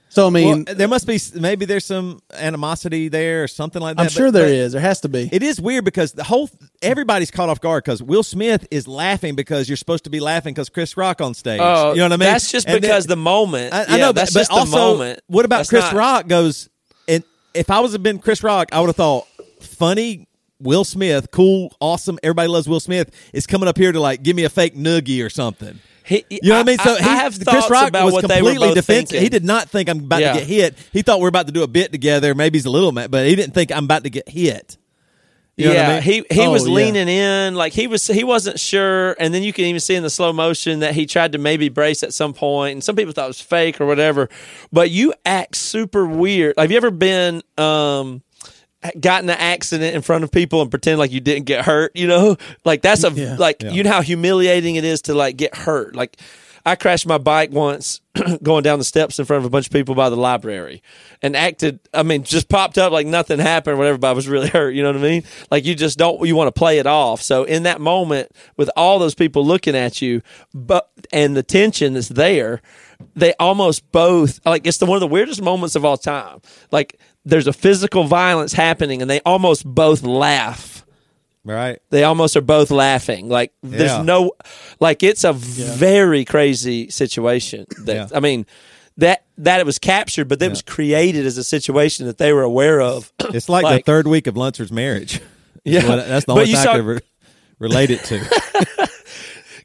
So I mean, well, there must be maybe there's some animosity there or something like that. I'm but- sure there but is. There has to be. It is weird because the whole everybody's caught off guard because Will Smith is laughing because you're supposed to be laughing because Chris Rock on stage. Oh, you know what I mean? That's just And then- because the moment. I, I Yeah, know, that's but, just but the also, moment. what about That's Chris not- Rock goes? And if I was have been Chris Rock, I would have thought funny. Will Smith, cool, awesome. Everybody loves Will Smith. Is coming up here to like give me a fake noogie or something. He, You know what I mean? So I, he, have Chris Rock about was what they were completely defensive. thinking. He did not think I'm about Yeah. to get hit. He thought we're about to do a bit together. Maybe he's a little mad, but he didn't think I'm about to get hit. You know what yeah, I mean? he he Oh, was yeah. leaning in, like he was he wasn't sure, and then you can even see in the slow motion that he tried to maybe brace at some point, and some people thought it was fake or whatever. But you act super weird. Have you ever been um got in an accident in front of people and pretend like you didn't get hurt? You know, like that's a Yeah. like you know how humiliating it is to like get hurt. Like I crashed my bike once going down the steps in front of a bunch of people by the library and acted, I mean, just popped up like nothing happened but I was really hurt. You know what I mean? Like you just don't, you want to play it off. So in that moment with all those people looking at you, but, and the tension that's there, they almost both, like it's the, one of the weirdest moments of all time. Like there's a physical violence happening and they almost both laugh right. they almost are both laughing. Like there's Yeah. no, like it's a very crazy situation. That Yeah. I mean, that that it was captured, but that was created as a situation that they were aware of. It's like, Like- the third week of Lunsford's marriage. Yeah. Well, that's the But only you thing saw- I could re- relate it to.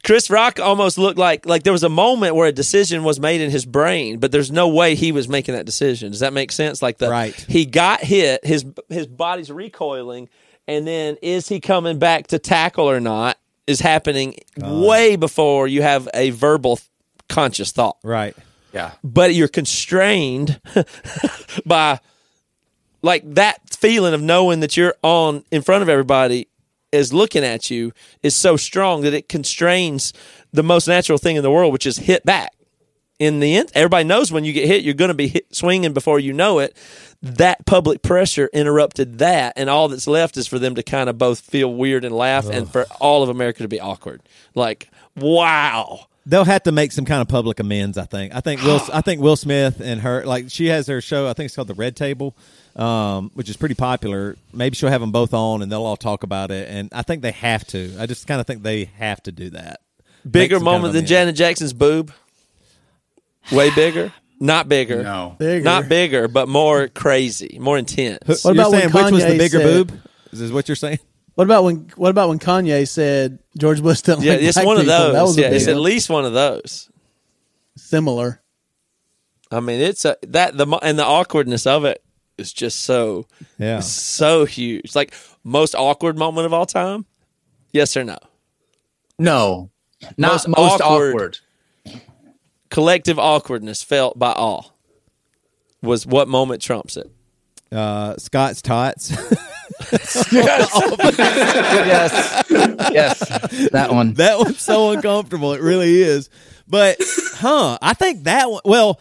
Chris Rock almost looked like like there was a moment where a decision was made in his brain, but there's no way he was making that decision. Does that make sense? Like the Right. he got hit, his his body's recoiling, and then is he coming back to tackle or not is happening uh. way before you have a verbal conscious thought. Right. Yeah. But you're constrained by like that feeling of knowing that you're on in front of everybody is looking at you is so strong that it constrains the most natural thing in the world, which is hit back. In the end, everybody knows when you get hit, you're going to be hit, swinging before you know it. That public pressure interrupted that, and all that's left is for them to kind of both feel weird and laugh, and for all of America to be awkward. Like, wow, They'll have to make some kind of public amends. I think. I think Will. I think Will Smith and her like she has her show. I think it's called the Red Table, um, which is pretty popular. Maybe she'll have them both on and they'll all talk about it. And I think they have to. I just kind of think they have to do that. bigger Make some kind moment of than. Janet Jackson's boob. Way bigger, not bigger, No. Bigger. not bigger, but more crazy, more intense. What you're about when saying which was the Kanye bigger said- boob? Is this what you're saying? What about when What about when Kanye said George Bush didn't Yeah, like it's black one of those. That was Yeah, big it's at least one of those. similar. I mean, it's a, that the and the awkwardness of it is just so Yeah. so huge. Like most awkward moment of all time. Yes or no? No. Not Most most, awkward. awkward. Collective awkwardness felt by all was what moment trumps it. Uh, Scott's tots. yes. Yes. That one. that one's so uncomfortable. It really is. But, huh? I think that one. Well,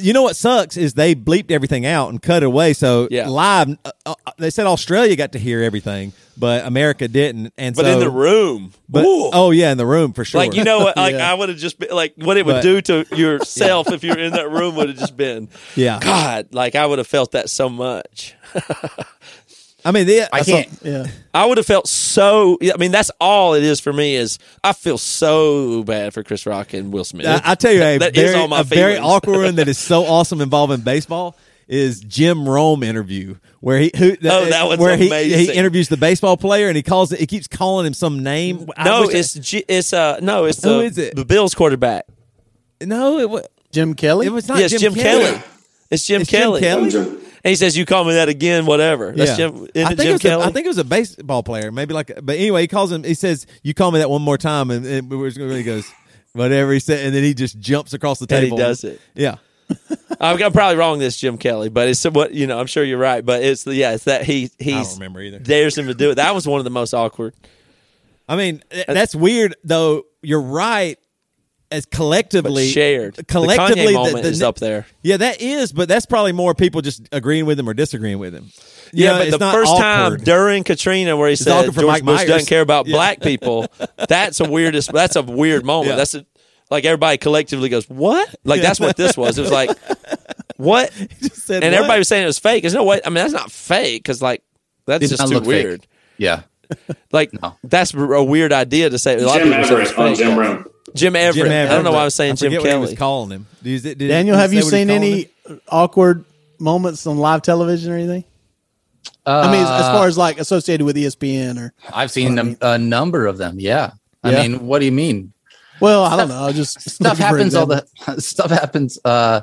you know what sucks is they bleeped everything out and cut it away. So Yeah. live, uh, uh, they said Australia got to hear everything, but America didn't. And But so, in the room, but oh yeah, in the room for sure. Like you know what? Like Yeah. I would have just been like what it would But- do to yourself if you're in that room would have just been Yeah. God. Like I would have felt that so much. I mean, the, I can't. Yeah, I would have felt so. I mean, that's all it is for me. Is I feel so bad for Chris Rock and Will Smith. I, I tell you, a That is very, all my a very awkward one that is so awesome involving baseball is Jim Rome interview where he who Oh, that one's where he, amazing. he interviews the baseball player and he calls it he keeps calling him some name. No, it's G, it's uh no, it's Who the, is it? the Bills quarterback. no, it was Jim Kelly. it was not yes, Jim, Jim, Kelly. It's Jim It's Jim Kelly. And he says, "You call me that again, whatever." That's Yeah. Jim. I think it was a, Kelly. I think it was a baseball player, maybe like. But anyway, he calls him. He says, "You call me that one more time," and, and we're just gonna- he goes, "Whatever he said," and then he just jumps across the And he table. does it. Yeah, I'm, I'm probably wrong. This Jim Kelly, but it's what you know. I'm sure you're right, but it's yeah. It's that he he's don't remember either. dares him to do it. That was one of the most awkward. I mean, eh, uh, that's weird though. You're right. As But collectively shared. collectively, the Kanye the- moment the- is up there. Yeah, that is, but that's probably more people just agreeing with him or disagreeing with him. You Yeah, know, but it's the not first time during Katrina where he said awkward George Mike Bush Myers. doesn't care about Yeah. black people, that's a weirdest. That's a weird moment. Yeah. That's a, like everybody collectively goes, "What?" Like that's what this was. It was like, "What?" Just said and what? everybody was saying it was fake. There's no way. I mean, that's not fake because like that's Did just too look fake. weird. Yeah. Like No. that's a weird idea to say. A lot Jim of people say it's Everett on fake. Jim Rome. Jim Everett. Jim Everett. I don't know why I was saying I Jim forget what he Kelly. was calling him. Did, did, Daniel, did have you say what he seen any him? awkward moments on live television or anything? Uh, I mean, as, as far as like associated with ESPN or I've seen a, a number of them. Yeah. I Yeah. mean, what do you mean? well, I don't know. I Just Stuff happens all the stuff happens uh,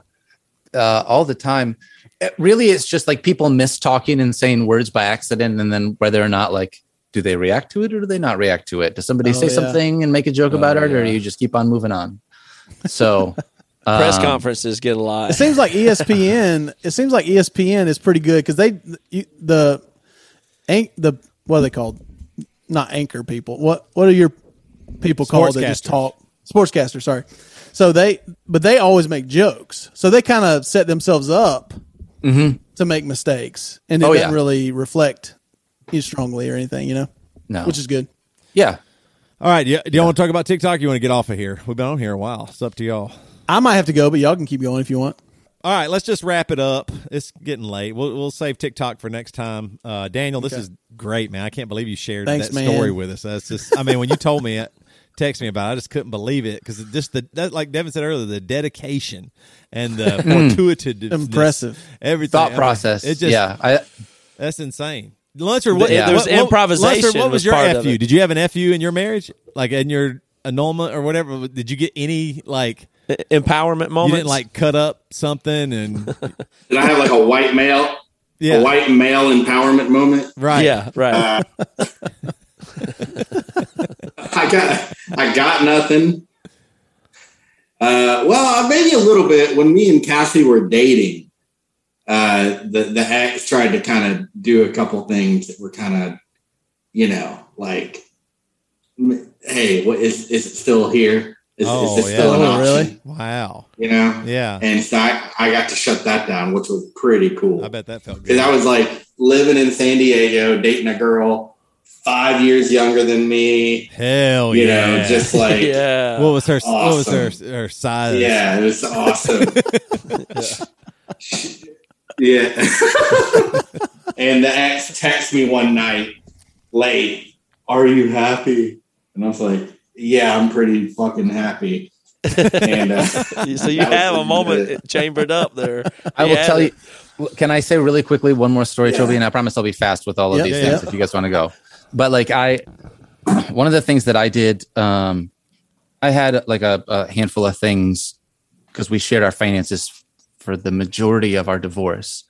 uh, all the time. It- really, it's just like people miss talking and saying words by accident, and then whether or not like do they react to it or do they not react to it? Does somebody Oh, say yeah. something and make a joke about Oh, it, or do you just keep on moving on? So Press um, conferences get a lot. It seems like ESPN. it seems like ESPN is pretty good because they you, the anch- the what are they called? Not anchor people. What what are your people called that just talk? Sportscaster. Sorry. So they but they always make jokes. So they kind of set themselves up to make mistakes, and it Oh, doesn't yeah. really reflect you strongly or anything. You know, No. which is good. Yeah. All right, yeah, do y'all want to talk about TikTok? You want to get off of here? We've been on here a while. It's up to y'all. I might have to go, but y'all can keep going if you want. All right, let's just wrap it up. It's getting late. We'll we'll save TikTok for next time. Uh, Daniel, this is great, man. I can't believe you shared Thanks, that man. story with us. That's just, I mean, when you told me it, text me about it, I just couldn't believe it because just the that, like Devin said earlier, the dedication and the fortuitous, Impressive. everything, Thought I mean, process. It just, yeah. I, that's insane. Luncher, what, Yeah, what- there's what- improvisation Luncher, what was, was your fu? Did you have an fu in your marriage? Like in your annulment or whatever? Did you get any like Empowerment you didn't like cut up something and Did I have like a white male, yeah, a white male empowerment moment? right? Yeah, right. Uh, I got I got nothing. Uh, well, maybe a little bit. When me and Cassie were dating, uh, the the ex tried to kind of do a couple things that were kind of, you know, like, hey, what is is it still here? Is, Oh, is this yeah. still an Oh, option? really? Wow. You know, Yeah. and so I, I got to shut that down, which was pretty cool. I bet that felt good. Because I was like living in San Diego, dating a girl five years younger than me. Hell you yeah. know, just like yeah. yeah. what was her what was her her size? Yeah, it was awesome. yeah. and the ex texted me one night late, Are you happy? And I was like, Yeah, I'm pretty fucking happy. And uh, so you have a moment good. chambered up there. I will Yeah. tell you. Can I say really quickly one more story, Yeah. Toby? And I promise I'll be fast with all of Yep. these Yeah, things yeah. if you guys want to go. But like I, one of the things that I did, um, I had like a, a handful of things because we shared our finances for the majority of our divorce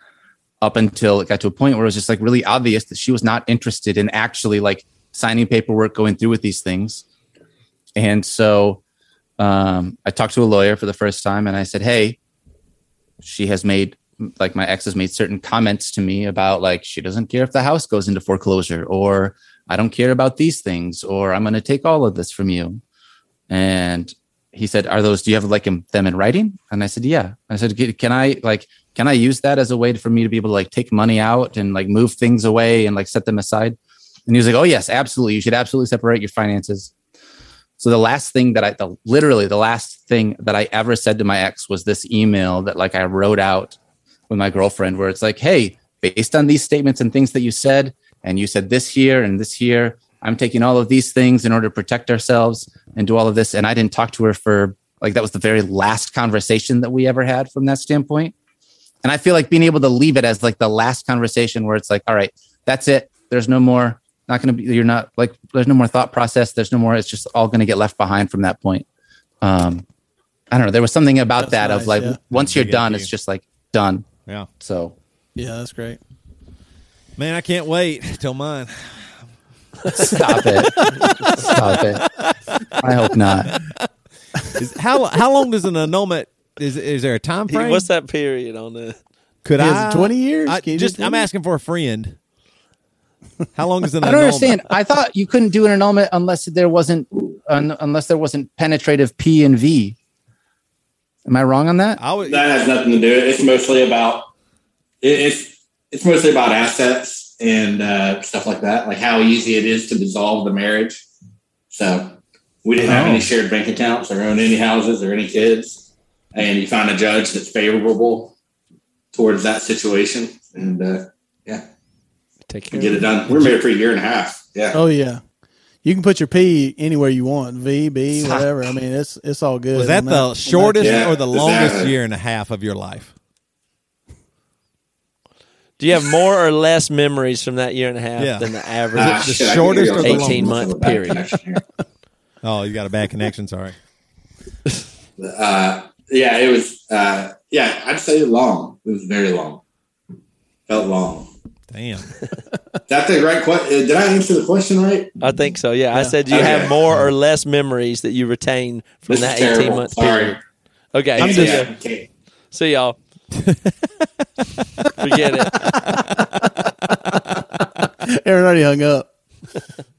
up until it got to a point where it was just like really obvious that she was not interested in actually like signing paperwork, going through with these things. And so um, I talked to a lawyer for the first time and I said, Hey, she has made like my ex has made certain comments to me about like she doesn't care if the house goes into foreclosure or I don't care about these things or I'm going to take all of this from you. And he said, "Are those? Do you have like in- them in writing?" And I said, "Yeah." I said, "Can- "Can I like can I use that as a way for me to be able to like take money out and like move things away and like set them aside?" And he was like, "Oh yes, absolutely. You should absolutely separate your finances." So the last thing that I, the, literally the last thing that I ever said to my ex was this email that like I wrote out with my girlfriend, where it's like, "Hey, based on these statements and things that you said, and you said this here and this here, I'm taking all of these things in order to protect ourselves and do all of this." And I didn't talk to her for like that was the very last conversation that we ever had from that standpoint. And I feel like being able to leave it as like the last conversation where it's like, all right, that's it. There's no more, not going to be, you're not like, there's no more thought process. There's no more, it's just all going to get left behind from that point. Um, I don't know. There was something about That's that nice, of like, yeah. once you're done, FU. it's just like done. Yeah. So Yeah, that's great. Man, I can't wait till mine. Stop it. stop it. I hope not. Is, how how long does an annulment is is there a time frame? What's that period on the? Could Is it I 20 years? I, Can you just do I'm 20? asking for a friend. How long is an I don't annulment? understand. I thought you couldn't do an annulment unless there wasn't, un, unless there wasn't penetrative P and V. Am I wrong on that? I would, that has nothing to do. It's mostly about it, it's it's mostly about assets and uh, stuff like that, like how easy it is to dissolve the marriage. So we didn't have Oh. any shared bank accounts or own any houses or any kids, and you find a judge that's favorable towards that situation, and uh, yeah, Take care. get it done. We're married for a year and a half. Yeah. Oh yeah, you can put your P anywhere you want. V, B, whatever. I mean, it's it's all good. was that on the on shortest Yeah, or the longest exactly. year and a half of your life? Do you have more or less memories from that year and a half Yeah. than the average? Ah, the shit, I shortest can or the give you a 18 little month bit period? connection here. Oh, you got a bad connection. Sorry. uh, yeah, it was. Uh, yeah, I'd say long. It was very long. Felt long. Damn. Is that the right question? Did I answer the question right? I think so. Yeah, I said, do you Okay. have more or less memories that you retain from This is that terrible. eighteen month Sorry. period? Okay, I'm see, just, ya. okay. see y'all. Forget it. Aaron already hung up.